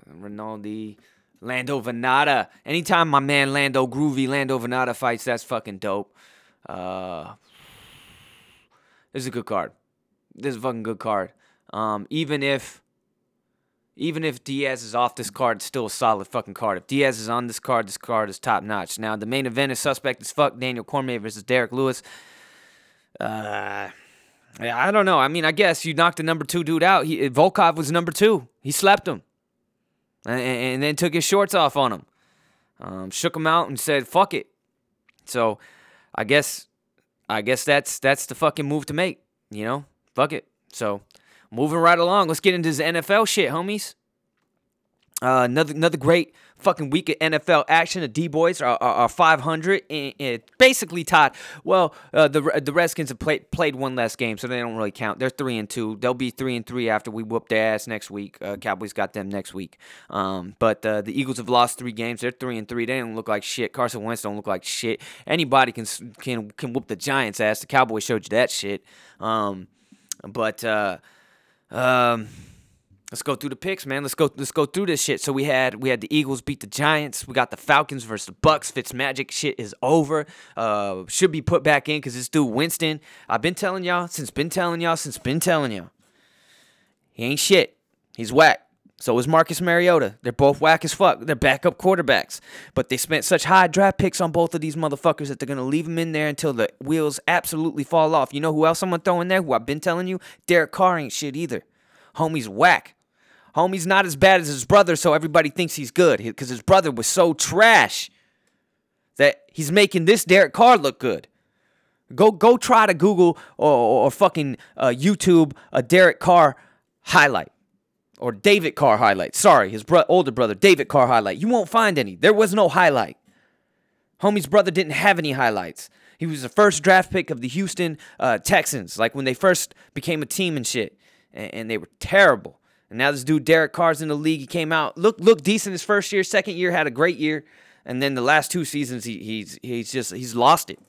Rinaldi. Lando Vannata. Anytime my man Lando Groovy Lando Vannata fights, that's fucking dope. Uh, this is a good card. This is a fucking good card. Um, even if even if Diaz is off this card, it's still a solid fucking card. If Diaz is on this card, this card is top notch. Now the main event is suspect as fuck. Daniel Cormier versus Derrick Lewis. Uh, I don't know. I mean, I guess you knocked the number two dude out. He, Volkov was number two. He slept him and, and then took his shorts off on him. Um, shook him out and said, "Fuck it." So, I guess, I guess that's that's the fucking move to make. You know, fuck it. So, moving right along. Let's get into this NFL shit, homies. Uh, another another great fucking week of NFL action. The D boys are, are, are 500 and, basically tied. Well, uh, the the Redskins have played played one less game, so they don't really count. They're three and two. They'll be three and three after we whoop their ass next week. Uh, Cowboys got them next week. Um, but uh, the Eagles have lost three games. They're three and three. They don't look like shit. Carson Wentz don't look like shit. Anybody can can can whoop the Giants' ass. The Cowboys showed you that shit. Um, but uh, um Let's go through the picks, man. Let's go. Let's go through this shit. So we had we had the Eagles beat the Giants. We got the Falcons versus the Bucs. Fitzmagic shit is over. Uh, should be put back in because this dude Winston. I've been telling y'all since been telling y'all since been telling y'all. He ain't shit. He's whack. So is Marcus Mariota. They're both whack as fuck. They're backup quarterbacks. But they spent such high draft picks on both of these motherfuckers that they're going to leave them in there until the wheels absolutely fall off. You know who else I'm going to throw in there? Who I've been telling you? Derek Carr ain't shit either. Homie's whack. Homie's not as bad as his brother, so everybody thinks he's good because his brother was so trash that he's making this Derek Carr look good. Go go try to Google or, or fucking uh, YouTube a Derek Carr highlight or David Carr highlight. Sorry, his bro- older brother, David Carr highlight. You won't find any. There was no highlight. Homie's brother didn't have any highlights. He was the first draft pick of the Houston uh, Texans, like when they first became a team and shit, and, and they were terrible. And now this dude Derek Carr's in the league. He came out look look decent his first year, second year had a great year, and then the last two seasons he, he's he's just he's lost it.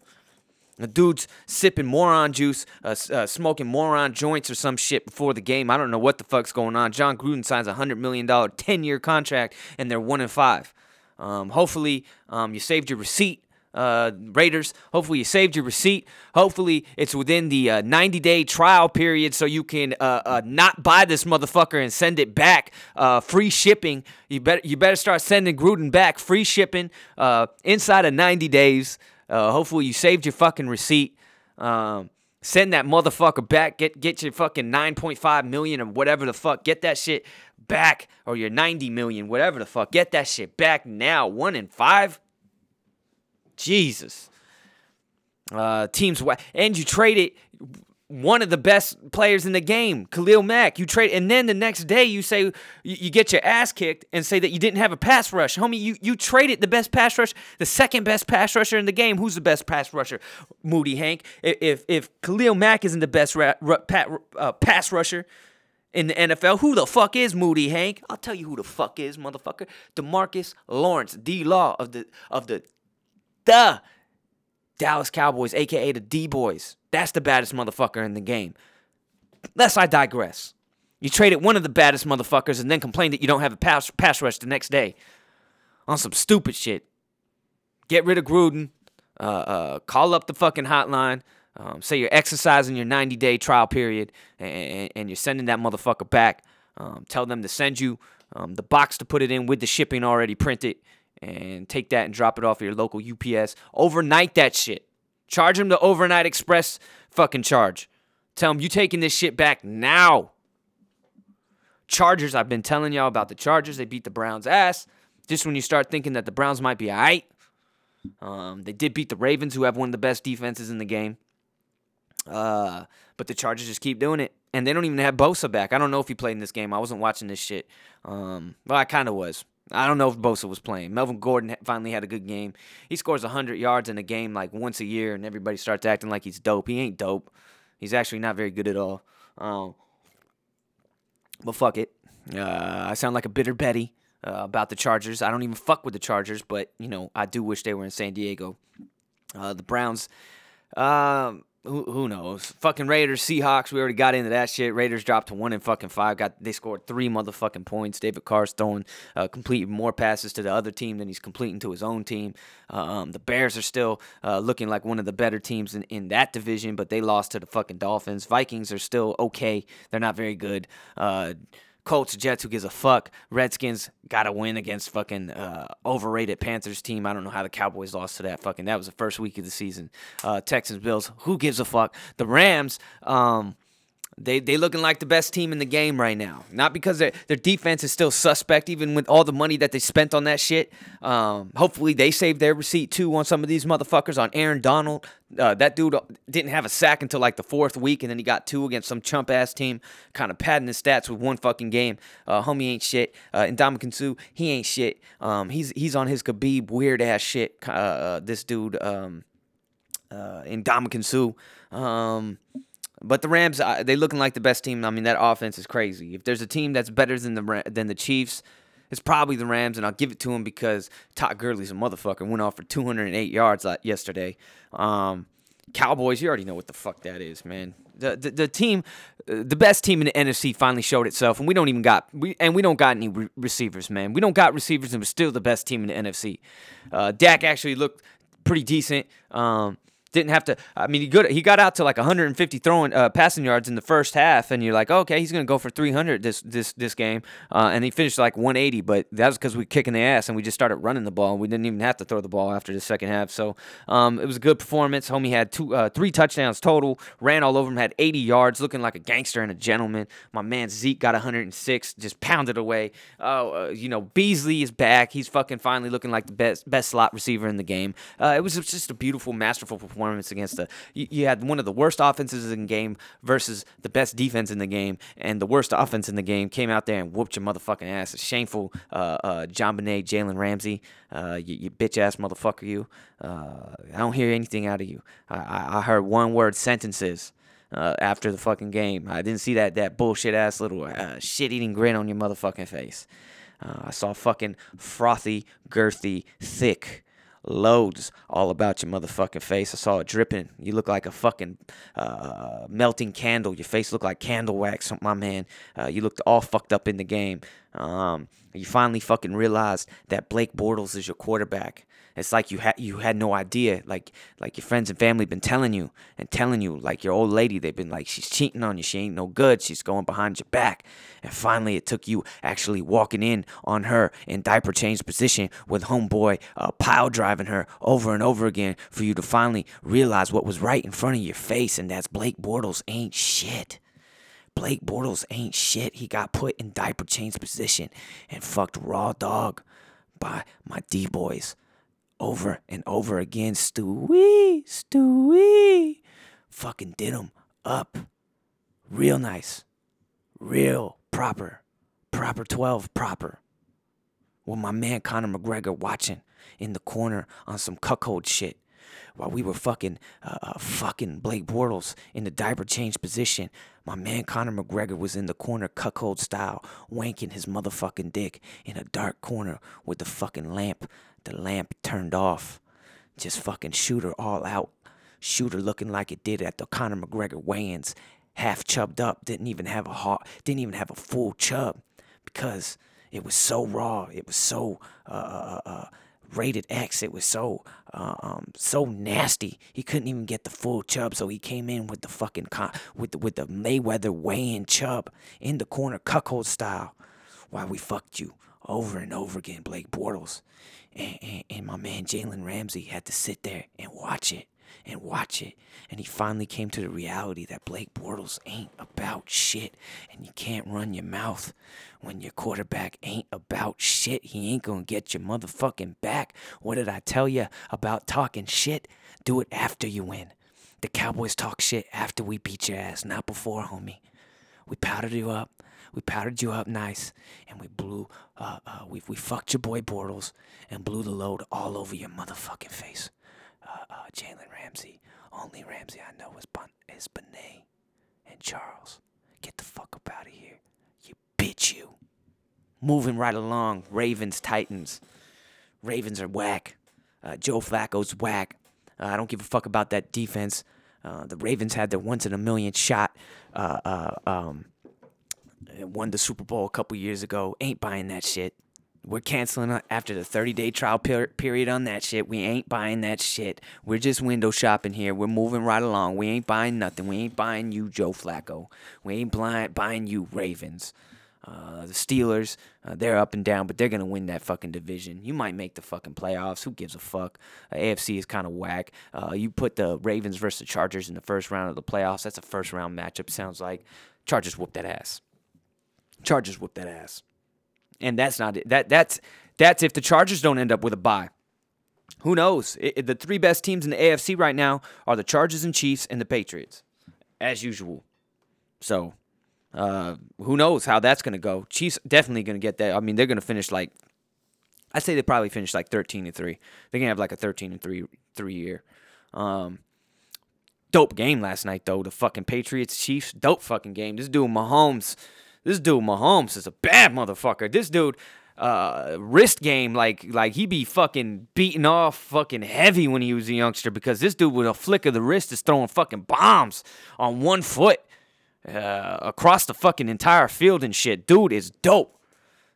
The dude's sipping moron juice, uh, uh, smoking moron joints or some shit before the game. I don't know what the fuck's going on. Jon Gruden signs a hundred million dollar ten year contract, and they're one and five. Um, hopefully, um, you saved your receipt, uh, Raiders. Hopefully, you saved your receipt. Hopefully, it's within the uh, 90 day trial period so you can uh, uh, not buy this motherfucker and send it back. Uh, free shipping. You better you better start sending Gruden back. Free shipping uh, inside of 90 days. Uh, hopefully you saved your fucking receipt. Um, send that motherfucker back. Get get your fucking 9.5 million or whatever the fuck. Get that shit back or your 90 million, whatever the fuck. Get that shit back now. One in five. Jesus. Uh, teams and you trade it one of the best players in the game, Khalil Mack. You trade, and then the next day you say you, you, get your ass kicked and say that you didn't have a pass rush, homie. You you traded the best pass rush, the second best pass rusher in the game. Who's the best pass rusher? Moody Hank. If if Khalil Mack isn't the best ra- ra- pat, uh, pass rusher in the NFL, who the fuck is Moody Hank? I'll tell you who the fuck is, motherfucker. Demarcus Lawrence, D Law of the of the the Dallas Cowboys, aka the D Boys. That's the baddest motherfucker in the game. Lest I digress. You traded one of the baddest motherfuckers and then complain that you don't have a pass, pass rush the next day on some stupid shit. Get rid of Gruden. Uh, uh, call up the fucking hotline. Um, say you're exercising your 90 day trial period and, and, you're sending that motherfucker back. Um, tell them to send you um, the box to put it in with the shipping already printed and take that and drop it off at your local UPS. Overnight that shit. Charge them the overnight express fucking charge. Tell them you taking this shit back now. Chargers, I've been telling y'all about the Chargers. They beat the Browns' ass. Just when you start thinking that the Browns might be alright. Um, they did beat the Ravens, who have one of the best defenses in the game. Uh, but the Chargers just keep doing it. And they don't even have Bosa back. I don't know if he played in this game. I wasn't watching this shit. Um, well, I kind of was. I don't know if Bosa was playing. Melvin Gordon finally had a good game. He scores 100 yards in a game like once a year, and everybody starts acting like he's dope. He ain't dope. He's actually not very good at all. Um, but fuck it. Uh, I sound like a bitter Betty uh, about the Chargers. I don't even fuck with the Chargers, but, you know, I do wish they were in San Diego. Uh, the Browns. Um, who, who knows? Fucking Raiders, Seahawks. We already got into that shit. Raiders dropped to one and fucking five. Got they scored three motherfucking points. David Carr's throwing uh, completing more passes to the other team than he's completing to his own team. Uh, um, the Bears are still uh, looking like one of the better teams in, in that division, but they lost to the fucking Dolphins. Vikings are still okay. They're not very good. Uh, Colts, Jets, who gives a fuck? Redskins got to win against fucking uh, overrated Panthers team. I don't know how the Cowboys lost to that fucking. That was the first week of the season. Uh, Texans, Bills, who gives a fuck? The Rams, um, they they looking like the best team in the game right now. Not because their their defense is still suspect, even with all the money that they spent on that shit. Um, hopefully they save their receipt too on some of these motherfuckers. On Aaron Donald, uh, that dude didn't have a sack until like the fourth week, and then he got two against some chump ass team, kind of padding his stats with one fucking game. Uh, homie ain't shit. Uh, and Ndamukong Suh, he ain't shit. Um, he's he's on his Khabib weird ass shit. Uh, uh, this dude, um, uh, in Ndamukong Suh. Um, but the Rams, uh, they looking like the best team. I mean, that offense is crazy. If there's a team that's better than the than the Chiefs, it's probably the Rams, and I'll give it to them because Todd Gurley's a motherfucker. Went off for 208 yards like yesterday. Um, Cowboys, you already know what the fuck that is, man. The the, the team, uh, the best team in the NFC finally showed itself, and we don't even got we and we don't got any re- receivers, man. We don't got receivers, and we're still the best team in the NFC. Uh, Dak actually looked pretty decent. Um, didn't have to. I mean, he good. He got out to like 150 throwing uh, passing yards in the first half, and you're like, okay, he's gonna go for 300 this this this game, uh, and he finished like 180. But that was because we were kicking the ass and we just started running the ball. We didn't even have to throw the ball after the second half. So um, it was a good performance. Homie had two, uh, three touchdowns total. Ran all over him. Had 80 yards, looking like a gangster and a gentleman. My man Zeke got 106, just pounded away. Oh, uh, you know, Beasley is back. He's fucking finally looking like the best best slot receiver in the game. Uh, it was just a beautiful, masterful performance performance against the you, you, had one of the worst offenses in the game versus the best defense in the game, and the worst offense in the game came out there and whooped your motherfucking ass. Shameful, uh, uh, JonBenét, Jalen Ramsey, uh, you, you, bitch ass motherfucker, you. Uh, I don't hear anything out of you. I, I heard one word sentences. Uh, after the fucking game. I didn't see that that bullshit ass little uh, shit eating grin on your motherfucking face. Uh, I saw fucking frothy, girthy, thick, loads all about your motherfucking face. I saw it dripping. You look like a fucking uh, melting candle. Your face looked like candle wax, my man. Uh, you looked all fucked up in the game. Um, you finally fucking realized that Blake Bortles is your quarterback. It's like you had you had no idea. Like like your friends and family been telling you and telling you. Like your old lady, they've been like, she's cheating on you. She ain't no good. She's going behind your back. And finally, it took you actually walking in on her in diaper change position with homeboy uh, pile driving her over and over again for you to finally realize what was right in front of your face, and that's Blake Bortles ain't shit. Blake Bortles ain't shit. He got put in diaper change position and fucked raw dog by my D boys over and over again. Stewie, Stewie. Fucking did him up. Real nice. Real proper. Proper 12, proper. With my man Conor McGregor watching in the corner on some cuckold shit while we were fucking uh, uh, fucking Blake Bortles in the diaper change position. My man Conor McGregor was in the corner cuckold style, wanking his motherfucking dick in a dark corner with the fucking lamp the lamp turned off. Just fucking shooter all out. Shooter looking like it did at the Conor McGregor weigh-ins. Half chubbed up, didn't even have a heart, didn't even have a full chub because it was so raw. It was so uh, uh, uh, uh rated X. It was so uh, um, so nasty. He couldn't even get the full chub, so he came in with the fucking con- with the, with the Mayweather weigh-in chub in the corner, cuckold style. Why we fucked you over and over again, Blake Bortles and, and, and my man Jalen Ramsey had to sit there and watch it and watch it. And he finally came to the reality that Blake Bortles ain't about shit. And you can't run your mouth when your quarterback ain't about shit. He ain't gonna get your motherfucking back. What did I tell you about talking shit? Do it after you win. The Cowboys talk shit after we beat your ass, not before, homie. We powdered you up. We powdered you up nice, and we blew. Uh, uh, we we fucked your boy Bortles and blew the load all over your motherfucking face. Uh, uh, Jalen Ramsey, only Ramsey I know is Bon is Benet and Charles. Get the fuck up out of here, you bitch, you. Moving right along, Ravens Titans. Ravens are whack. Uh, Joe Flacco's whack. Uh, I don't give a fuck about that defense. Uh, the Ravens had their once in a million shot. Uh, uh, um, won the Super Bowl a couple years ago. Ain't buying that shit. We're canceling after the 30 day trial per- period on that shit. We ain't buying that shit. We're just window shopping here. We're moving right along. We ain't buying nothing. We ain't buying you, Joe Flacco. We ain't blind, buying you, Ravens. Uh, the Steelers, uh, they're up and down, but they're gonna win that fucking division. You might make the fucking playoffs. Who gives a fuck? Uh, AFC is kind of whack. Uh, you put the Ravens versus the Chargers in the first round of the playoffs. That's a first round matchup. Sounds like Chargers whoop that ass. Chargers whoop that ass. And that's not it. That that's that's if the Chargers don't end up with a bye. Who knows? It, it, the three best teams in the AFC right now are the Chargers and Chiefs and the Patriots, as usual. So, uh, who knows how that's going to go? Chiefs definitely going to get that. I mean, they're going to finish like, I'd say they probably finish like thirteen and three. They're to have like a thirteen and three three year. Um, dope game last night though. The fucking Patriots Chiefs, dope fucking game. This dude Mahomes this dude Mahomes is a bad motherfucker. This dude, uh, wrist game like like he be fucking beating off fucking heavy when he was a youngster because this dude with a flick of the wrist is throwing fucking bombs on one foot uh, across the fucking entire field and shit. Dude is dope.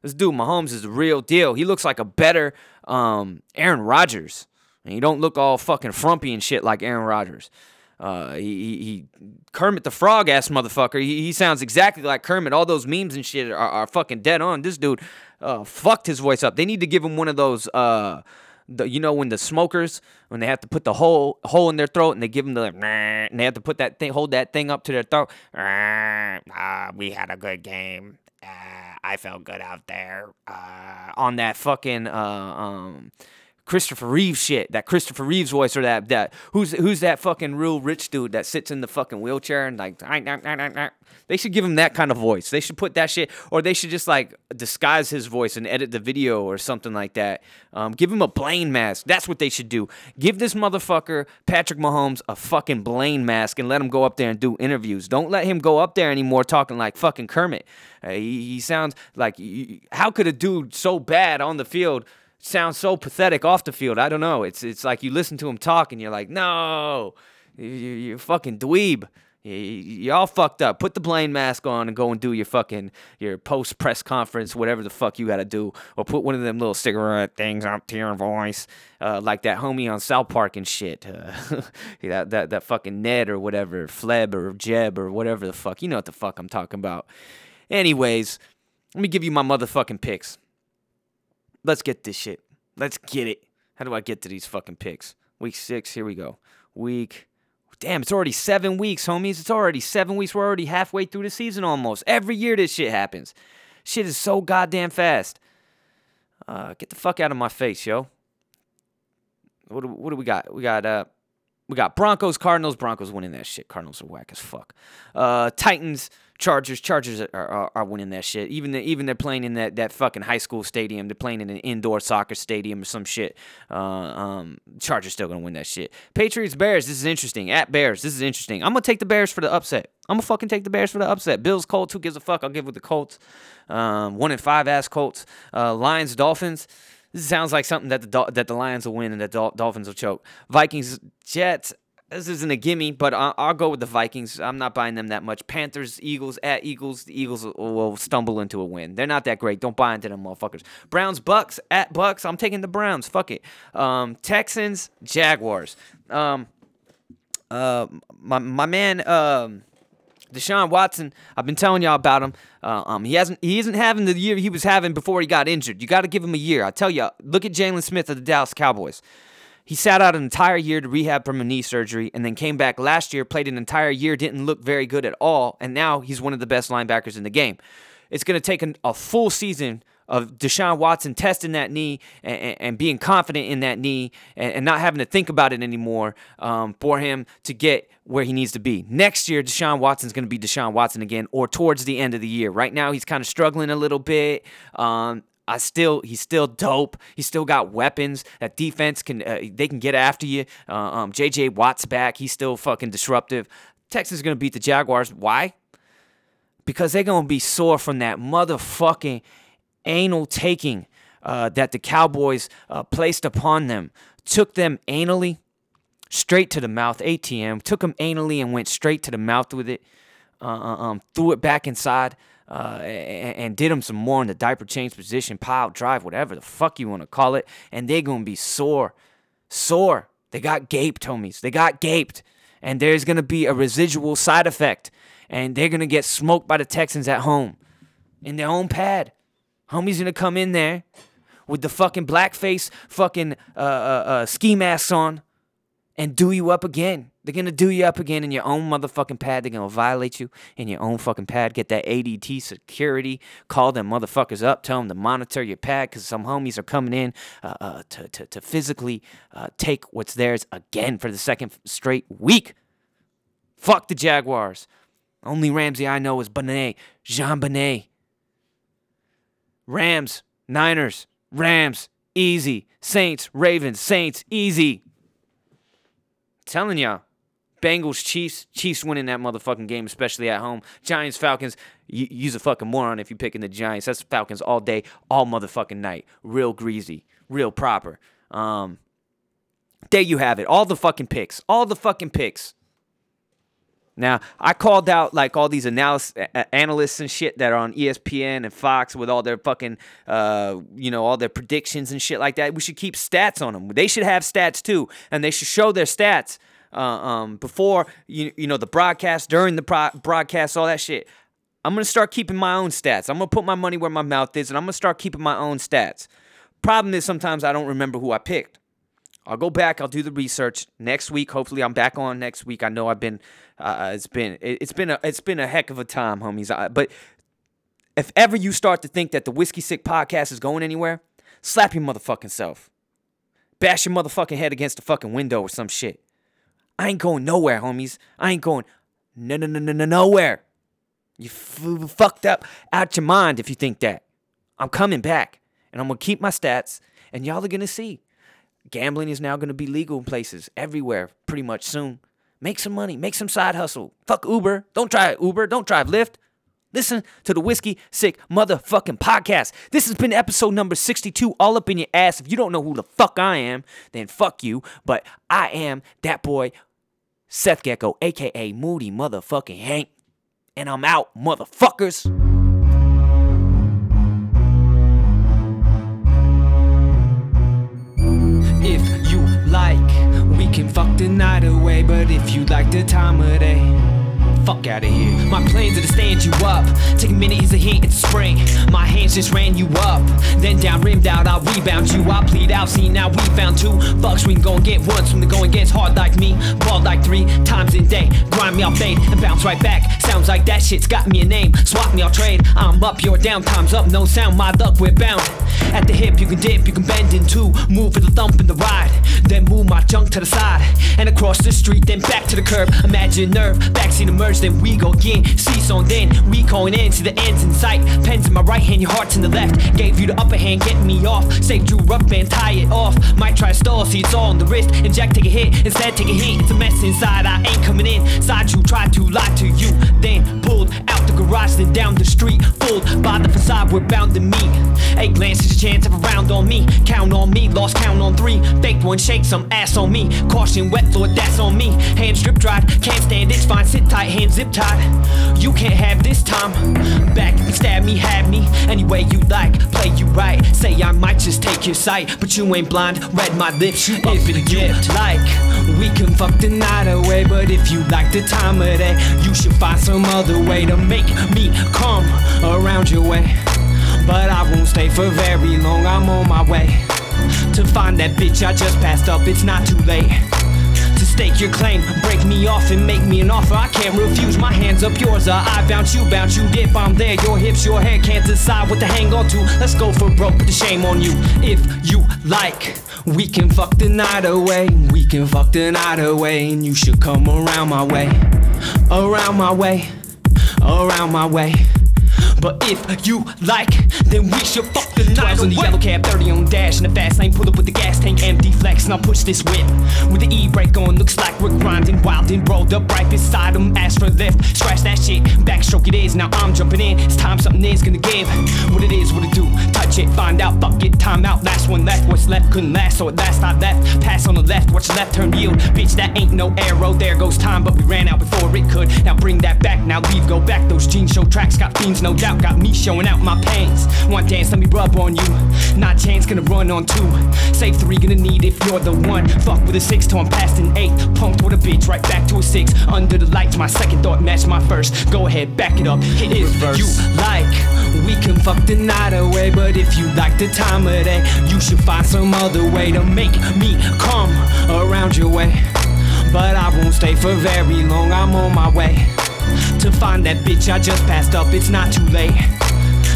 This dude Mahomes is the real deal. He looks like a better um, Aaron Rodgers. And he don't look all fucking frumpy and shit like Aaron Rodgers. Uh, he, he, Kermit the Frog ass motherfucker. He, he sounds exactly like Kermit. All those memes and shit are, are fucking dead on. This dude uh, fucked his voice up. They need to give him one of those. Uh, the, you know when the smokers when they have to put the hole hole in their throat and they give them the and they have to put that thing hold that thing up to their throat. Uh, we had a good game. Uh, I felt good out there. Uh, on that fucking uh, um, Christopher Reeves shit, that Christopher Reeves voice, or that that who's who's that fucking real rich dude that sits in the fucking wheelchair and like they should give him that kind of voice. They should put that shit, or they should just like disguise his voice and edit the video or something like that. Um, give him a Blaine mask. That's what they should do. Give this motherfucker Patrick Mahomes a fucking Blaine mask and let him go up there and do interviews. Don't let him go up there anymore talking like fucking Kermit. Uh, he, he sounds like how could a dude so bad on the field? Sounds so pathetic off the field. I don't know. It's it's like you listen to him talk and you're like, no, you, you fucking dweeb. You, are all fucked up. Put the Blaine mask on and go and do your fucking your post press conference, whatever the fuck you got to do, or put one of them little cigarette things up to your voice, uh, like that homie on South Park and shit. Uh, that that that fucking Ned or whatever, Fleb or Jeb or whatever the fuck. You know what the fuck I'm talking about. Anyways, let me give you my motherfucking picks. Let's get this shit. Let's get it. How do I get to these fucking picks? Week six, here we go. Week. Damn, it's already seven weeks, homies. It's already seven weeks. We're already halfway through the season almost. Every year this shit happens. Shit is so goddamn fast. Uh, get the fuck out of my face, yo. What do, what do we got? We got uh, we got Broncos, Cardinals. Broncos winning that shit. Cardinals are whack as fuck. Uh, Titans, Chargers. Chargers are, are, are winning that shit. Even the, even they're playing in that, that fucking high school stadium. They're playing in an indoor soccer stadium or some shit. Uh, um, Chargers still gonna win that shit. Patriots, Bears. This is interesting. At Bears, this is interesting. I'm gonna take the Bears for the upset. I'm gonna fucking take the Bears for the upset. Bills, Colts. Who gives a fuck? I'll give with the Colts. Um, one and five ass Colts. Uh, Lions, Dolphins. This sounds like something that the that the Lions will win and that Dolphins will choke. Vikings, Jets this isn't a gimme, but I'll, I'll, go with the Vikings. I'm not buying them that much. Panthers, Eagles, at Eagles. The Eagles will, stumble into a win. They're not that great. Don't buy into them motherfuckers. Browns, Bucs, at Bucs. I'm taking the Browns. Fuck it. Um, Texans, Jaguars. Um, uh, my my man, um, Deshaun Watson. I've been telling y'all about him. Uh, um, he hasn't he isn't having the year he was having before he got injured. You got to give him a year. I tell you. Look at Jaylon Smith of the Dallas Cowboys. He sat out an entire year to rehab from a knee surgery and then came back last year, played an entire year, didn't look very good at all, and now he's one of the best linebackers in the game. It's going to take an, a full season of Deshaun Watson testing that knee and, and being confident in that knee and, and, not having to think about it anymore um, for him to get where he needs to be. Next year, Deshaun Watson's going to be Deshaun Watson again, or towards the end of the year. Right now, he's kind of struggling a little bit. Um, I still he's still dope. He's still got weapons. That defense can uh, they can get after you. Uh, um, J.J. Watt's back. He's still fucking disruptive. Texas is gonna beat the Jaguars. Why? Because they're gonna be sore from that motherfucking anal taking uh, that the Cowboys uh, placed upon them. Took them anally straight to the mouth. ATM took them anally and went straight to the mouth with it. Uh, uh, um, threw it back inside uh, and, did them some more in the diaper change position, pile drive, whatever the fuck you want to call it, and they're gonna be sore, sore. They got gaped, homies. They got gaped, and there's gonna be a residual side effect, and they're gonna get smoked by the Texans at home, in their own pad. Homie's gonna come in there with the fucking blackface, fucking uh, uh, uh, ski masks on, and do you up again. They're gonna do you up again in your own motherfucking pad. They're gonna violate you in your own fucking pad. Get that ADT security. Call them motherfuckers up. Tell them to monitor your pad because some homies are coming in uh, uh, to, to, to physically uh, take what's theirs again for the second straight week. Fuck the Jaguars. Only Ramsey I know is Benet, Jean Benet. Rams, Niners, Rams, easy. Saints, Ravens, Saints, easy. telling y'all Bengals, Chiefs, Chiefs winning that motherfucking game, especially at home. Giants, Falcons, you, use a fucking moron if you're picking the Giants. That's Falcons all day, all motherfucking night. Real greasy, real proper. Um, there you have it. All the fucking picks. All the fucking picks. Now, I called out like all these analysts, analysts and shit that are on ESPN and Fox with all their fucking, uh, you know, all their predictions and shit like that. We should keep stats on them. They should have stats too, and they should show their stats uh, um, before you, you know, the broadcast, during the pro- broadcast, all that shit. I'm gonna start keeping my own stats. I'm gonna put my money where my mouth is, and I'm gonna start keeping my own stats. Problem is sometimes I don't remember who I picked. I'll go back. I'll do the research next week. Hopefully, I'm back on next week. I know I've been. Uh, it's been. It's been a. It's been a heck of a time, homies. But if ever you start to think that the Whiskey Sick podcast is going anywhere, slap your motherfucking self. Bash your motherfucking head against the fucking window or some shit. I ain't going nowhere, homies. I ain't going no no no no no nowhere. You f- fucked up out your mind if you think that. I'm coming back, and I'm gonna keep my stats, and y'all are gonna see. Gambling is now going to be legal in places everywhere pretty much soon. Make some money, make some side hustle. Fuck Uber. Don't try Uber. Don't drive Lyft. Listen to the Whiskey Sick Motherfucking Podcast. This has been episode number 62, all up in your ass. If you don't know who the fuck I am, then fuck you. But I am that boy, Seth Gecko, aka Moody Motherfucking Hank. And I'm out, motherfuckers. If you like, we can fuck the night away. But if you like the time of day, fuck out of here. My plans are to stand you up. Take a minute, here's a hint, it's spring. My hands just ran you up. Then down, rimmed out, I'll rebound you. I plead out, see now we found two. Fucks, we can go and get once when the going gets hard like me. Ball like three times in day. Grind me, I'll fade and bounce right back. Sounds like that shit's got me a name. Swap me, I'll trade. I'm up, you're down, time's up. No sound, my luck, we're bound. At the hip, you can dip, you can bend in two. Move with a thump in the ride. Then move my junk to the side. And across the street, then back to the curb. Imagine nerve, backseat then we go again. Cease on then, we going in to the ends in sight. Pens in my right hand, your heart's in the left. Gave you the upper hand, get me off. Saved you rough band, tie it off. Might try stall, see it's all on the wrist. And Jack take a hit, instead take a hit. It's a mess inside, I ain't coming in. Side you tried to lie to you, then pulled out the garage, then down the street. Fooled by the facade, we're bound to meet. Eight glances, a chance of a round on me. Count on me, lost count on three. Fake one, shake some ass on me. Caution, wet floor, that's on me. Hands drip dried, can't stand it's fine. Sit tight, zip tied. You can't have this time. Back, stab me, have me. Any way you like, play you right. Say I might just take your sight, but you ain't blind. Read my lips, you in you like. We can fuck the night away, but if you like the time of day, you should find some other way to make me come around your way. But I won't stay for very long, I'm on my way to find that bitch I just passed up. It's not too late to stake your claim, break me off and make me an offer. I can't refuse. My hands up, yours are. I bounce, you bounce, you dip. I'm there. Your hips, your hair can't decide what to hang on to. Let's go for broke, put the shame on you. If you like, we can fuck the night away. We can fuck the night away, and you should come around my way, around my way, around my way. But if you like, then we should fuck the night on the yellow cab, 30 on dash, in the fast lane, pull up with the gas tank empty, flex, and I'll push this whip with the e-brake on. Looks like we're grinding, wild and rolled up right beside him. Ask for lift, scratch that shit, backstroke it is. Now I'm jumping in. It's time something is gonna give. What it is, what it do, touch it, find out, fuck it, time out. Last one left, what's left couldn't last, so at last I left. Pass on the left, watch the left turn yield. Bitch, that ain't no arrow. There goes time, but we ran out before it could. Now bring that back, now leave, go back. Those jeans show tracks, got fiends, no doubt. Got me showing out my pains. One dance, let me rub on you. Not chance, gonna run on two. Save three, gonna need if you're the one. Fuck with a six, I'm past an eight. Punked with a bitch, right back to a six. Under the lights, my second thought matched my first. Go ahead, back it up, hit it. If you like, we can fuck the night away. But if you like the time of day, you should find some other way to make me come around your way. But I won't stay for very long, I'm on my way to find that bitch I just passed up. It's not too late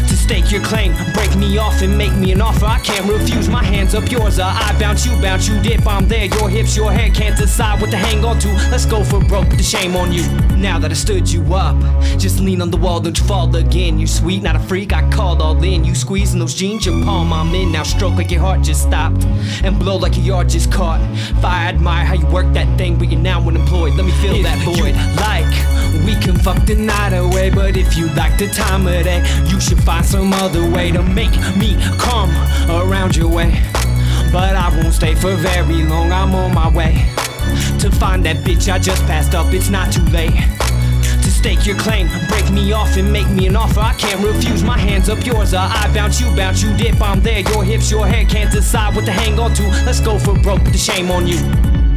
to stake your claim, break me off and make me an offer. I can't refuse. My hands up, yours are. I bounce, you bounce, you dip. I'm there. Your hips, your hair can't decide what to hang on to. Let's go for broke. Put the shame on you. Now that I stood you up, just lean on the wall, don't you fall again. You sweet, not a freak. I called all in. You squeezing those jeans, your palm I'm in. Now stroke like your heart just stopped and blow like your yard just caught. Fire, I admire how you work that thing, but you're now unemployed. Let me feel If that void. you like, we can fuck the night away. But if you like the time of day, you should find some other way to make me come around your way. But I won't stay for very long. I'm on my way to find that bitch I just passed up. It's not too late to stake your claim, break me off and make me an offer. I can't refuse. My hands up, yours are. I bounce, you bounce, you dip. I'm there. Your hips, your hair can't decide what to hang on to. Let's go for broke. Put The shame on you.